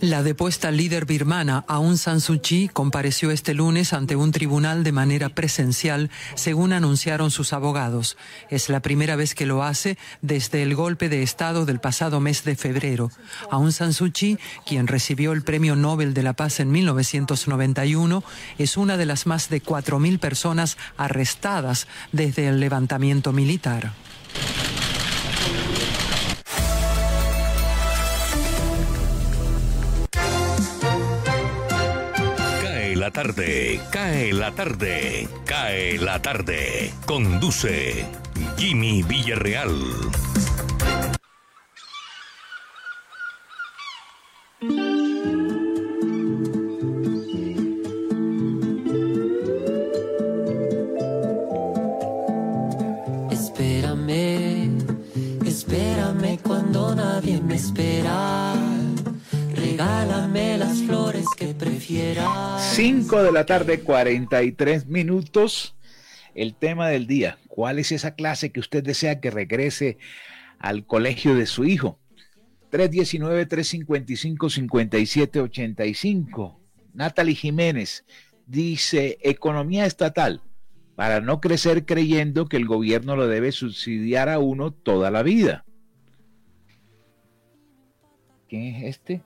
La depuesta líder birmana Aung San Suu Kyi compareció este lunes ante un tribunal de manera presencial, según anunciaron sus abogados. Es la primera vez que lo hace desde el golpe de Estado del pasado mes de febrero. Aung San Suu Kyi, quien recibió el Premio Nobel de la Paz en 1991, es una de las más de 4.000 personas arrestadas desde el levantamiento militar. Tarde, cae la tarde, cae la tarde. Conduce Jimmy Villarreal. 5 de la tarde, 43 minutos. El tema del día. ¿Cuál es esa clase que usted desea que regrese al colegio de su hijo? 319-355-5785. Natalie Jiménez dice, economía estatal, para no crecer creyendo que el gobierno lo debe subsidiar a uno toda la vida. ¿Quién es este?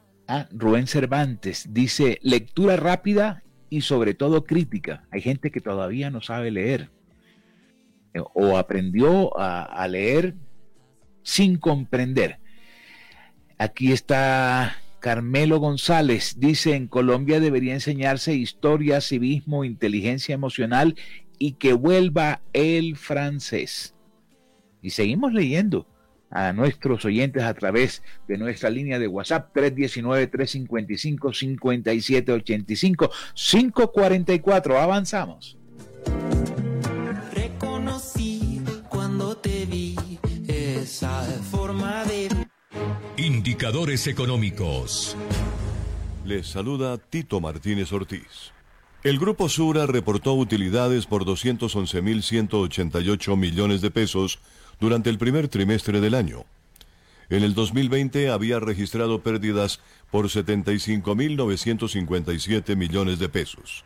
Rubén Cervantes dice, lectura rápida y sobre todo crítica. Hay gente que todavía no sabe leer eh, o aprendió a leer sin comprender. Aquí está Carmelo González, dice, en Colombia debería enseñarse historia, civismo, inteligencia emocional y que vuelva el francés. Y seguimos leyendo a nuestros oyentes a través de nuestra línea de WhatsApp 319-355-5785, 544. Avanzamos. Reconocí cuando te vi esa forma de... Indicadores económicos. Les saluda Tito Martínez Ortiz. El Grupo Sura reportó utilidades por 211.188 millones de pesos durante el primer trimestre del año. En el 2020 había registrado pérdidas por 75.957 millones de pesos.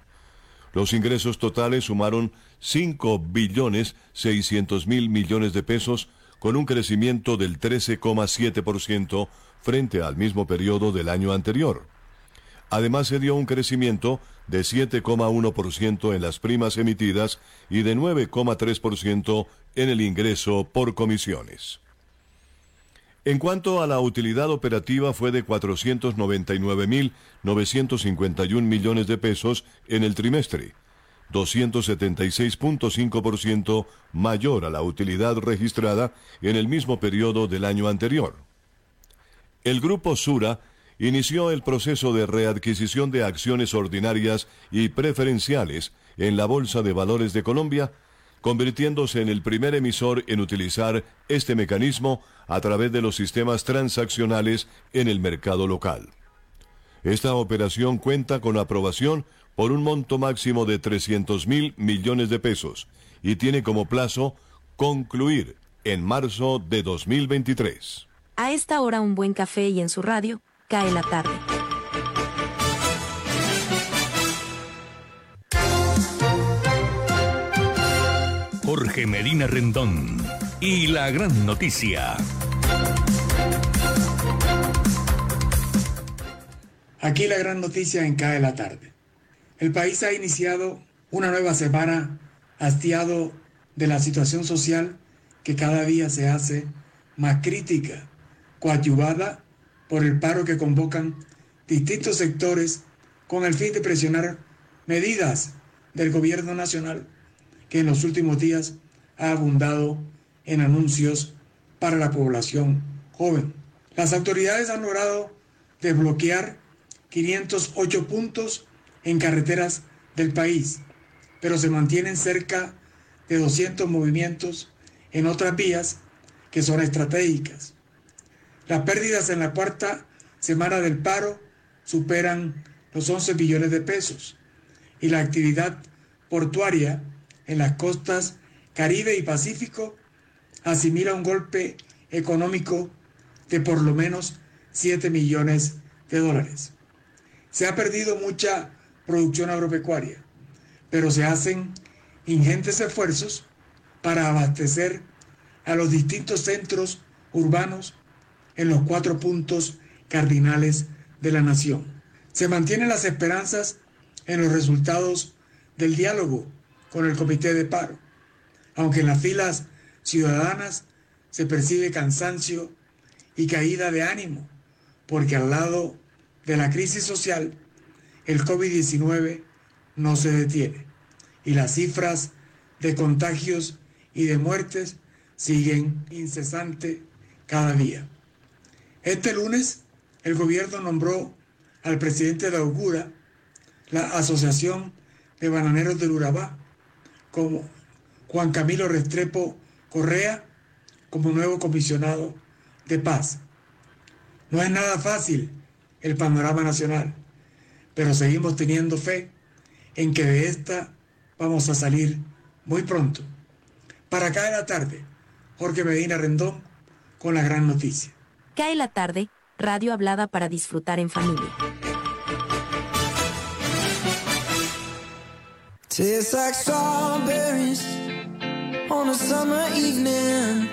Los ingresos totales sumaron 5 billones 600 mil millones de pesos con un crecimiento del 13,7% frente al mismo periodo del año anterior. Además se dio un crecimiento de 7,1% en las primas emitidas y de 9,3% en el ingreso por comisiones. En cuanto a la utilidad operativa fue de 499.951 millones de pesos en el trimestre, 276.5% mayor a la utilidad registrada en el mismo periodo del año anterior. El grupo Sura inició el proceso de readquisición de acciones ordinarias y preferenciales en la Bolsa de Valores de Colombia, convirtiéndose en el primer emisor en utilizar este mecanismo a través de los sistemas transaccionales en el mercado local. Esta operación cuenta con aprobación por un monto máximo de 300 mil millones de pesos y tiene como plazo concluir en marzo de 2023. A esta hora un buen café y en su radio cae la tarde. Jorge Medina Rendón y la gran noticia. Aquí la gran noticia en Cae la tarde. El país ha iniciado una nueva semana hastiado de la situación social que cada día se hace más crítica, coadyuvada por el paro que convocan distintos sectores con el fin de presionar medidas del gobierno nacional que en los últimos días ha abundado en anuncios para la población joven. Las autoridades han logrado desbloquear 508 puntos en carreteras del país, pero se mantienen cerca de 200 movimientos en otras vías que son estratégicas. Las pérdidas en la cuarta semana del paro superan los 11 billones de pesos y la actividad portuaria en las costas Caribe y Pacífico asimila un golpe económico de por lo menos 7 millones de dólares. Se ha perdido mucha producción agropecuaria, pero se hacen ingentes esfuerzos para abastecer a los distintos centros urbanos en los cuatro puntos cardinales de la nación. Se mantienen las esperanzas en los resultados del diálogo con el comité de paro, aunque en las filas ciudadanas se percibe cansancio y caída de ánimo, porque al lado de la crisis social, el COVID-19 no se detiene y las cifras de contagios y de muertes siguen incesante cada día. Este lunes, el gobierno nombró al presidente de Augura, la Asociación de Bananeros del Urabá, como Juan Camilo Restrepo Correa, como nuevo comisionado de paz. No es nada fácil el panorama nacional, pero seguimos teniendo fe en que de esta vamos a salir muy pronto. Para acá de la tarde, Jorge Medina Rendón con la gran noticia. Cae la tarde radio hablada para disfrutar en familia. Tastes like strawberries on a summer evening,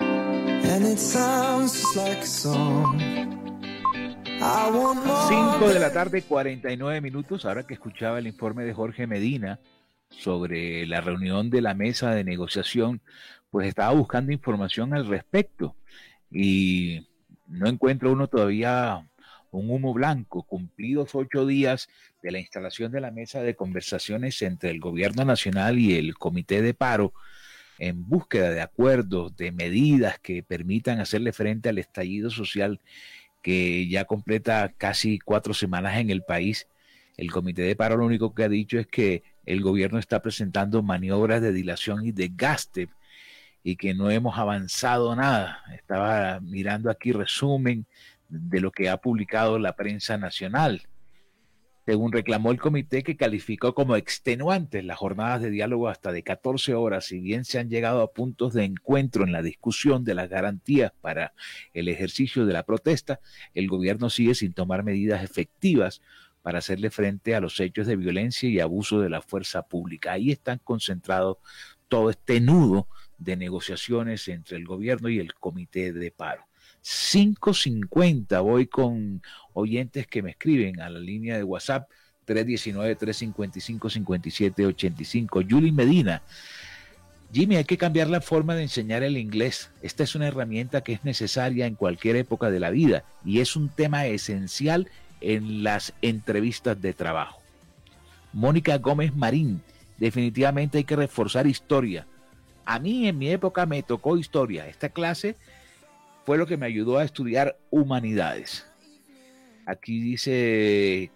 and it sounds just like a song. I want more. 5 de la tarde, 49 minutos. Ahora que escuchaba el informe de Jorge Medina sobre la reunión de la mesa de negociación, pues estaba buscando información al respecto y no encuentra uno todavía un humo blanco, cumplidos ocho días de la instalación de la mesa de conversaciones entre el gobierno nacional y el comité de paro en búsqueda de acuerdos, de medidas que permitan hacerle frente al estallido social que ya completa casi cuatro semanas en el país. El comité de paro lo único que ha dicho es que el gobierno está presentando maniobras de dilación y desgaste y que no hemos avanzado nada. Estaba mirando aquí resumen de lo que ha publicado la prensa nacional. Según reclamó el comité que calificó como extenuantes las jornadas de diálogo hasta de 14 horas, si bien se han llegado a puntos de encuentro en la discusión de las garantías para el ejercicio de la protesta, el gobierno sigue sin tomar medidas efectivas para hacerle frente a los hechos de violencia y abuso de la fuerza pública. Ahí están concentrados todo este nudo de negociaciones entre el gobierno y el comité de paro. 5.50 voy con oyentes que me escriben a la línea de WhatsApp 319-355-5785. Julie Medina. Jimmy, hay que cambiar la forma de enseñar el inglés. Esta es una herramienta que es necesaria en cualquier época de la vida y es un tema esencial en las entrevistas de trabajo. Mónica Gómez Marín, definitivamente hay que reforzar historia. A mí en mi época me tocó historia. Esta clase fue lo que me ayudó a estudiar humanidades. Aquí dice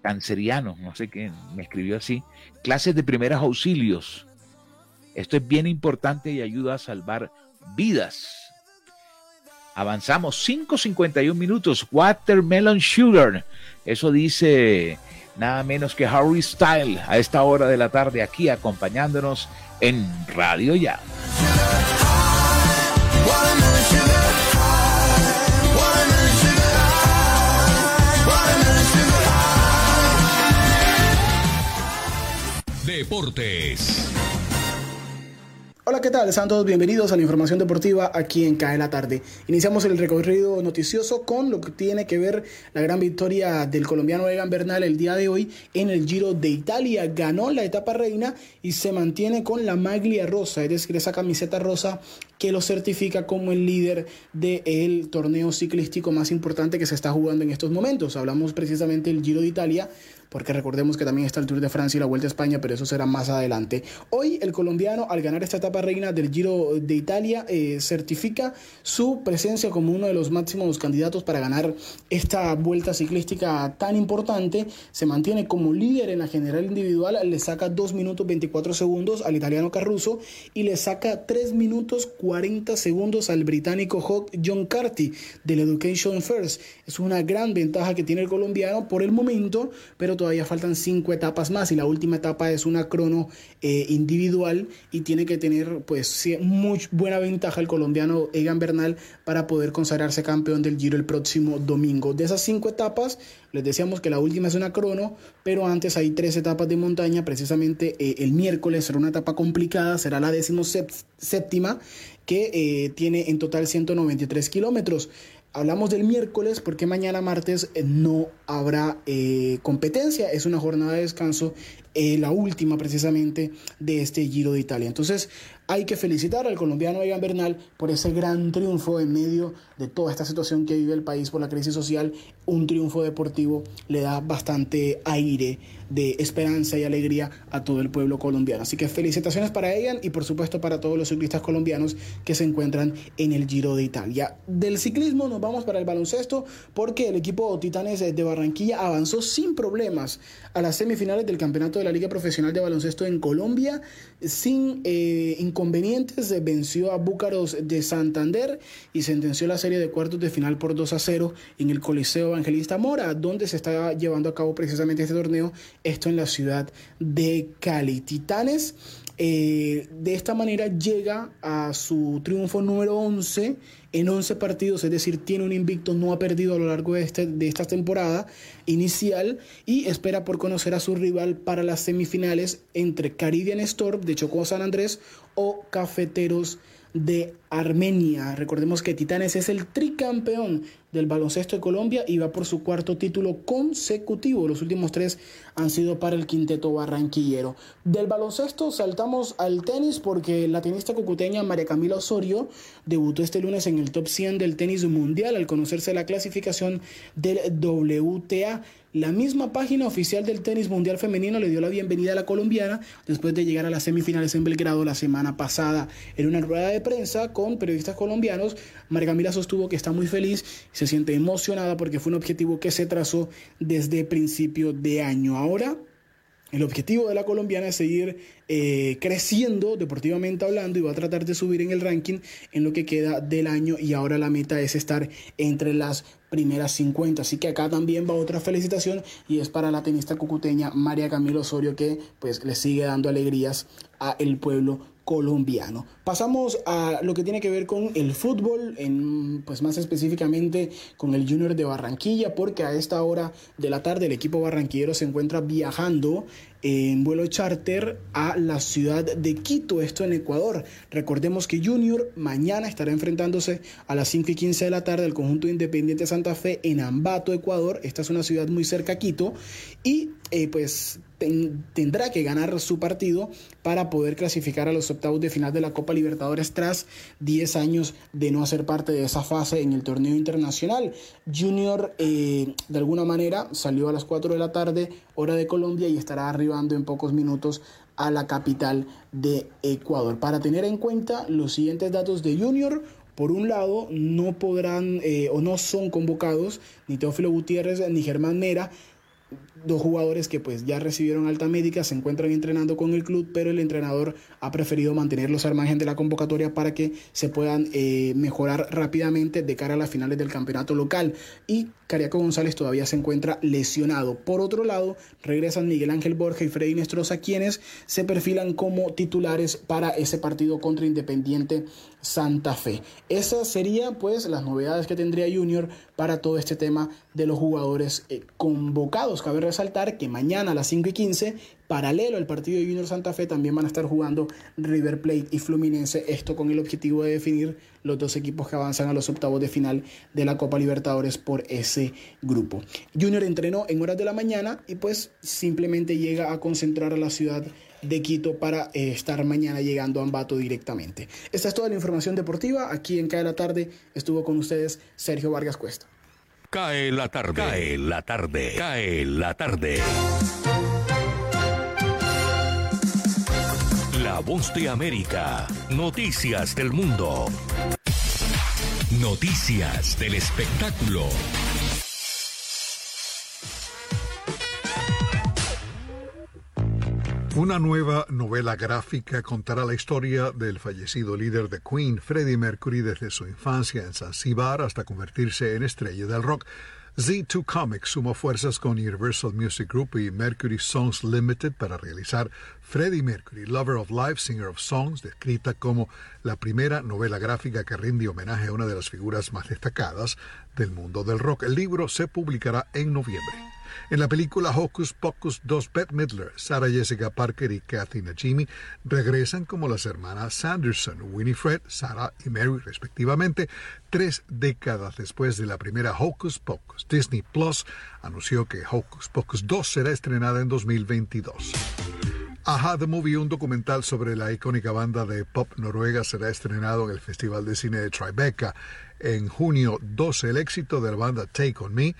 canceriano, no sé qué, me escribió así. Clases de primeros auxilios. Esto es bien importante y ayuda a salvar vidas. Avanzamos 5.51 minutos. Watermelon Sugar. Eso dice nada menos que Harry Style a esta hora de la tarde aquí acompañándonos en Radio Ya. Deportes. Hola, ¿qué tal? Sean todos bienvenidos a la información deportiva aquí en CAE la tarde. Iniciamos el recorrido noticioso con lo que tiene que ver la gran victoria del colombiano Egan Bernal el día de hoy en el Giro de Italia. Ganó la etapa reina y se mantiene con la maglia rosa, es decir, esa camiseta rosa que lo certifica como el líder del torneo ciclístico más importante que se está jugando en estos momentos. Hablamos precisamente del Giro de Italia, porque recordemos que también está el Tour de Francia y la Vuelta a España, pero eso será más adelante. Hoy el colombiano, al ganar esta etapa reina del Giro de Italia, eh, certifica su presencia como uno de los máximos candidatos para ganar esta vuelta ciclística tan importante. Se mantiene como líder en la general individual, le saca 2 minutos 24 segundos al italiano Caruso y le saca 3 minutos 40 segundos al británico Hawk John Carty del Education First. Es una gran ventaja que tiene el colombiano por el momento, pero todavía faltan cinco etapas más y la última etapa es una crono eh, individual y tiene que tener pues muy buena ventaja el colombiano Egan Bernal para poder consagrarse campeón del Giro el próximo domingo. De esas cinco etapas, les decíamos que la última es una crono, pero antes hay tres etapas de montaña, precisamente eh, el miércoles será una etapa complicada, será la décimo séptima que eh, tiene en total 193 kilómetros. Hablamos del miércoles porque mañana martes eh, no habrá eh, competencia, es una jornada de descanso, eh, la última precisamente de este Giro de Italia. Entonces hay que felicitar al colombiano Egan Bernal por ese gran triunfo en medio de toda esta situación que vive el país por la crisis social. Un triunfo deportivo le da bastante aire de esperanza y alegría a todo el pueblo colombiano. Así que felicitaciones para Egan y por supuesto para todos los ciclistas colombianos que se encuentran en el Giro de Italia. Del ciclismo nos vamos para el baloncesto porque el equipo Titanes de Barranquilla avanzó sin problemas a las semifinales del Campeonato de la Liga Profesional de Baloncesto en Colombia sin eh, inconvenientes. Venció a Búcaros de Santander y sentenció la serie de cuartos de final por 2 a 0 en el Coliseo Evangelista Mora, donde se está llevando a cabo precisamente este torneo, esto en la ciudad de Cali. Titanes eh, de esta manera llega a su triunfo número 11 en 11 partidos, es decir, tiene un invicto, no ha perdido a lo largo de, este, de esta temporada inicial y espera por conocer a su rival para las semifinales entre Caribbean Storm de Chocó San Andrés o Cafeteros Armenia. Recordemos que Titanes es el tricampeón del baloncesto de Colombia y va por su cuarto título consecutivo. Los últimos tres han sido para el quinteto barranquillero. Del baloncesto saltamos al tenis porque la tenista cucuteña María Camila Osorio debutó este lunes en el top 100 del tenis mundial al conocerse la clasificación del WTA. La misma página oficial del tenis mundial femenino le dio la bienvenida a la colombiana después de llegar a las semifinales en Belgrado la semana pasada. En una rueda de prensa con periodistas colombianos, María Camila sostuvo que está muy feliz se siente emocionada porque fue un objetivo que se trazó desde principio de año. Ahora el objetivo de la colombiana es seguir eh, creciendo deportivamente hablando y va a tratar de subir en el ranking en lo que queda del año y ahora la meta es estar entre las primeras 50. Así que acá también va otra felicitación y es para la tenista cucuteña María Camilo Osorio que pues le sigue dando alegrías a el pueblo colombiano. Pasamos a lo que tiene que ver con el fútbol, en, pues más específicamente con el Junior de Barranquilla, porque a esta hora de la tarde el equipo barranquillero se encuentra viajando en vuelo charter a la ciudad de Quito, esto en Ecuador. Recordemos que Junior mañana estará enfrentándose a las 5 y 15 de la tarde al conjunto Independiente Santa Fe en Ambato, Ecuador. Esta es una ciudad muy cerca a Quito y eh, pues tendrá que ganar su partido para poder clasificar a los octavos de final de la Copa Libertadores tras 10 años de no hacer parte de esa fase en el torneo internacional. Junior eh, de alguna manera salió a las 4 de la tarde, hora de Colombia, y estará arribando en pocos minutos a la capital de Ecuador. Para tener en cuenta los siguientes datos de Junior, por un lado, no podrán eh, o no son convocados ni Teófilo Gutiérrez ni Germán Mera, dos jugadores que pues ya recibieron alta médica, se encuentran entrenando con el club, pero el entrenador ha preferido mantenerlos al margen de la convocatoria para que se puedan eh, mejorar rápidamente de cara a las finales del campeonato local. Y Cariaco González todavía se encuentra lesionado. Por otro lado, regresan Miguel Ángel Borja y Freddy Nestroza, quienes se perfilan como titulares para ese partido contra Independiente Santa Fe. Esas serían pues las novedades que tendría Junior para todo este tema de los jugadores eh, convocados. Cabe resaltar que mañana a las 5 y 15, paralelo al partido de Junior Santa Fe, también van a estar jugando River Plate y Fluminense. Esto con el objetivo de definir los dos equipos que avanzan a los octavos de final de la Copa Libertadores por ese grupo. Junior entrenó en horas de la mañana y pues simplemente llega a concentrar a la ciudad de Quito para eh, estar mañana llegando a Ambato directamente. Esta es toda la información deportiva. Aquí en Cae la Tarde estuvo con ustedes Sergio Vargas Cuesta. Cae la tarde. Cae la tarde. Cae la tarde. La voz de América. Noticias del mundo. Noticias del espectáculo. Una nueva novela gráfica contará la historia del fallecido líder de Queen, Freddie Mercury, desde su infancia en Zanzibar hasta convertirse en estrella del rock. Z2 Comics sumó fuerzas con Universal Music Group y Mercury Songs Limited para realizar Freddie Mercury, Lover of Life, Singer of Songs, descrita como la primera novela gráfica que rinde homenaje a una de las figuras más destacadas del mundo del rock. El libro se publicará en noviembre. En la película Hocus Pocus, dos Bette Midler, Sarah Jessica Parker y Kathy Najimy regresan como las hermanas Sanderson, Winifred, Sarah y Mary respectivamente, tres décadas después de la primera Hocus Pocus. Disney Plus anunció que Hocus Pocus 2 será estrenada en 2022. Aha The Movie, un documental sobre la icónica banda de pop noruega, será estrenado en el Festival de Cine de Tribeca en junio 12. El éxito de la banda Take On Me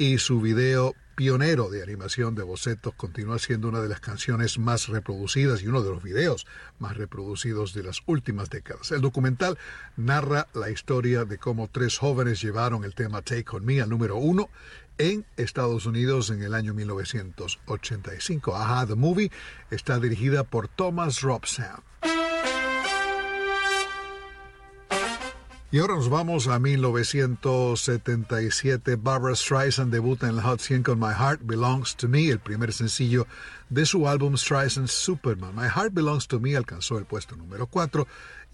y su video pionero de animación de bocetos, continúa siendo una de las canciones más reproducidas y uno de los videos más reproducidos de las últimas décadas. El documental narra la historia de cómo tres jóvenes llevaron el tema Take On Me al número uno en Estados Unidos en el año 1985. Aha, The Movie está dirigida por Thomas Robson. Y ahora nos vamos a 1977. Barbara Streisand debuta en la Hot 100 con My Heart Belongs to Me, el primer sencillo de su álbum Streisand Superman. My Heart Belongs to Me alcanzó el puesto número 4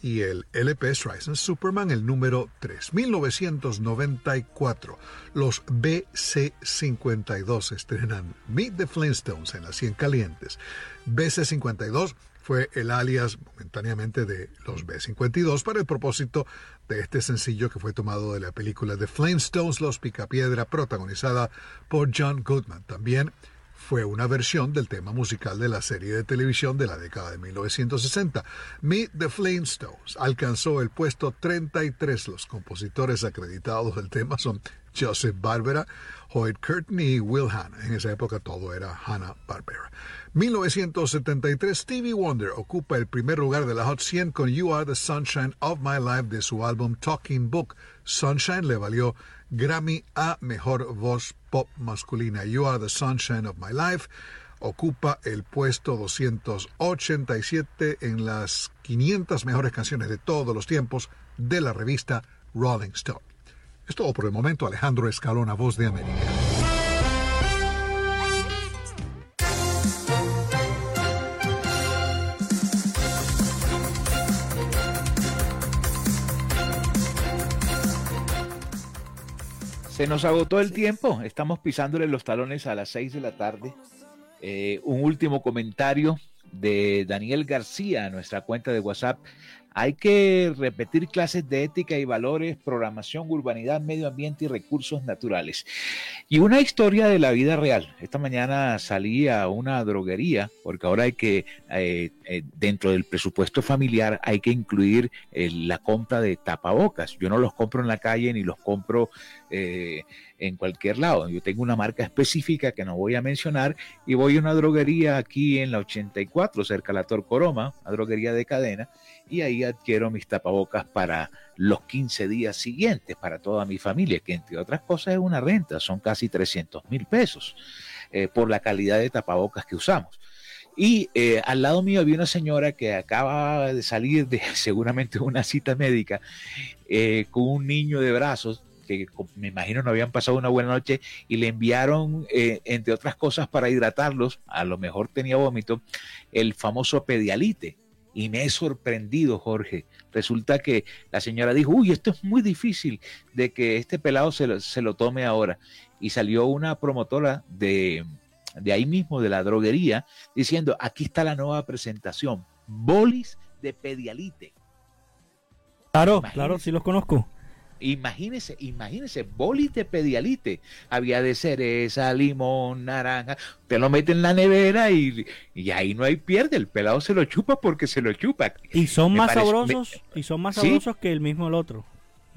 y el LP Streisand Superman el número 3. 1994. Los BC52 estrenan Meet the Flintstones en las 100 calientes. BC52 fue el alias momentáneamente de los B-52 para el propósito de este sencillo que fue tomado de la película The Flintstones, Los Picapiedra, protagonizada por John Goodman. También fue una versión del tema musical de la serie de televisión de la década de 1960. Meet the Flintstones alcanzó el puesto 33. Los compositores acreditados del tema son Joseph Barbera, Hoyt Curtin y Will Hanna. En esa época todo era Hanna-Barbera. 1973, Stevie Wonder ocupa el primer lugar de la Hot 100 con You Are the Sunshine of My Life de su álbum Talking Book. Sunshine le valió Grammy a Mejor Voz Pop Masculina. You Are the Sunshine of My Life ocupa el puesto 287 en las 500 mejores canciones de todos los tiempos de la revista Rolling Stone. Es todo por el momento. Alejandro Escalona, Voz de América. Se nos agotó el tiempo, estamos pisándole los talones a las 6 de la tarde. Eh, un último comentario de Daniel García a nuestra cuenta de WhatsApp. Hay que repetir clases de ética y valores, programación, urbanidad, medio ambiente y recursos naturales. Y una historia de la vida real. Esta mañana salí a una droguería, porque ahora hay que, eh, eh, dentro del presupuesto familiar, hay que incluir eh, la compra de tapabocas. Yo no los compro en la calle ni los compro en cualquier lado. Yo tengo una marca específica que no voy a mencionar y voy a una droguería aquí en la 84, cerca de la Torcoroma, una droguería de cadena y ahí adquiero mis tapabocas para los 15 días siguientes para toda mi familia, que entre otras cosas es una renta, son casi 300 mil pesos eh, por la calidad de tapabocas que usamos. Y eh, al lado mío había una señora que acaba de salir de seguramente una cita médica eh, con un niño de brazos que me imagino no habían pasado una buena noche y le enviaron, entre otras cosas, para hidratarlos, a lo mejor tenía vómito, el famoso pedialite y me he sorprendido, Jorge. Resulta que la señora dijo, uy, esto es muy difícil de que este pelado se lo, tome ahora. Y salió una promotora de, de ahí mismo, de la droguería, diciendo, aquí está la nueva presentación, bolis de pedialite. Claro, claro, sí los conozco. Imagínese, imagínese, bolis de pedialite. Había de cereza, limón, naranja. Te lo mete en la nevera y, y, ahí no hay pierde. El pelado se lo chupa porque se lo chupa. Y son más sabrosos, y son más sabrosos que el mismo el otro.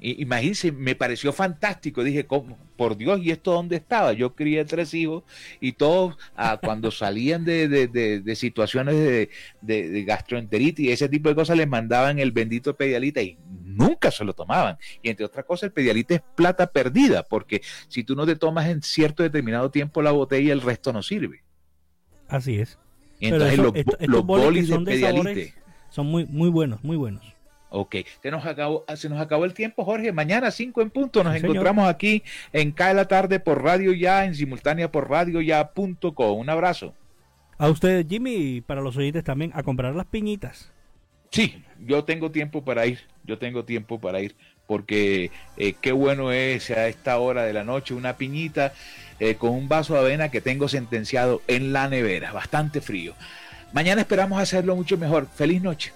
Imagínense, me pareció fantástico. Dije, ¿cómo? por Dios, ¿y esto dónde estaba? Yo crié tres hijos y todos ah, cuando salían de, de, situaciones de, gastroenteritis y ese tipo de cosas les mandaban el bendito pedialita y nunca se lo tomaban. Y entre otras cosas, el pedialita es plata perdida, porque si tú no te tomas en cierto determinado tiempo la botella, el resto no sirve. Así es. entonces los, los bolis de pedialite son muy, muy buenos, muy buenos. Ok, se nos acabó, se nos acabó el tiempo, Jorge. Mañana 5 en punto nos encontramos aquí en Cae la Tarde por Radio Ya, en simultánea por radioya.com. Un abrazo. A ustedes, Jimmy, y para los oyentes también, a comprar las piñitas. Sí, yo tengo tiempo para ir, yo tengo tiempo para ir, porque eh, qué bueno es a esta hora de la noche una piñita eh, con un vaso de avena que tengo sentenciado en la nevera, bastante frío. Mañana esperamos hacerlo mucho mejor. Feliz noche.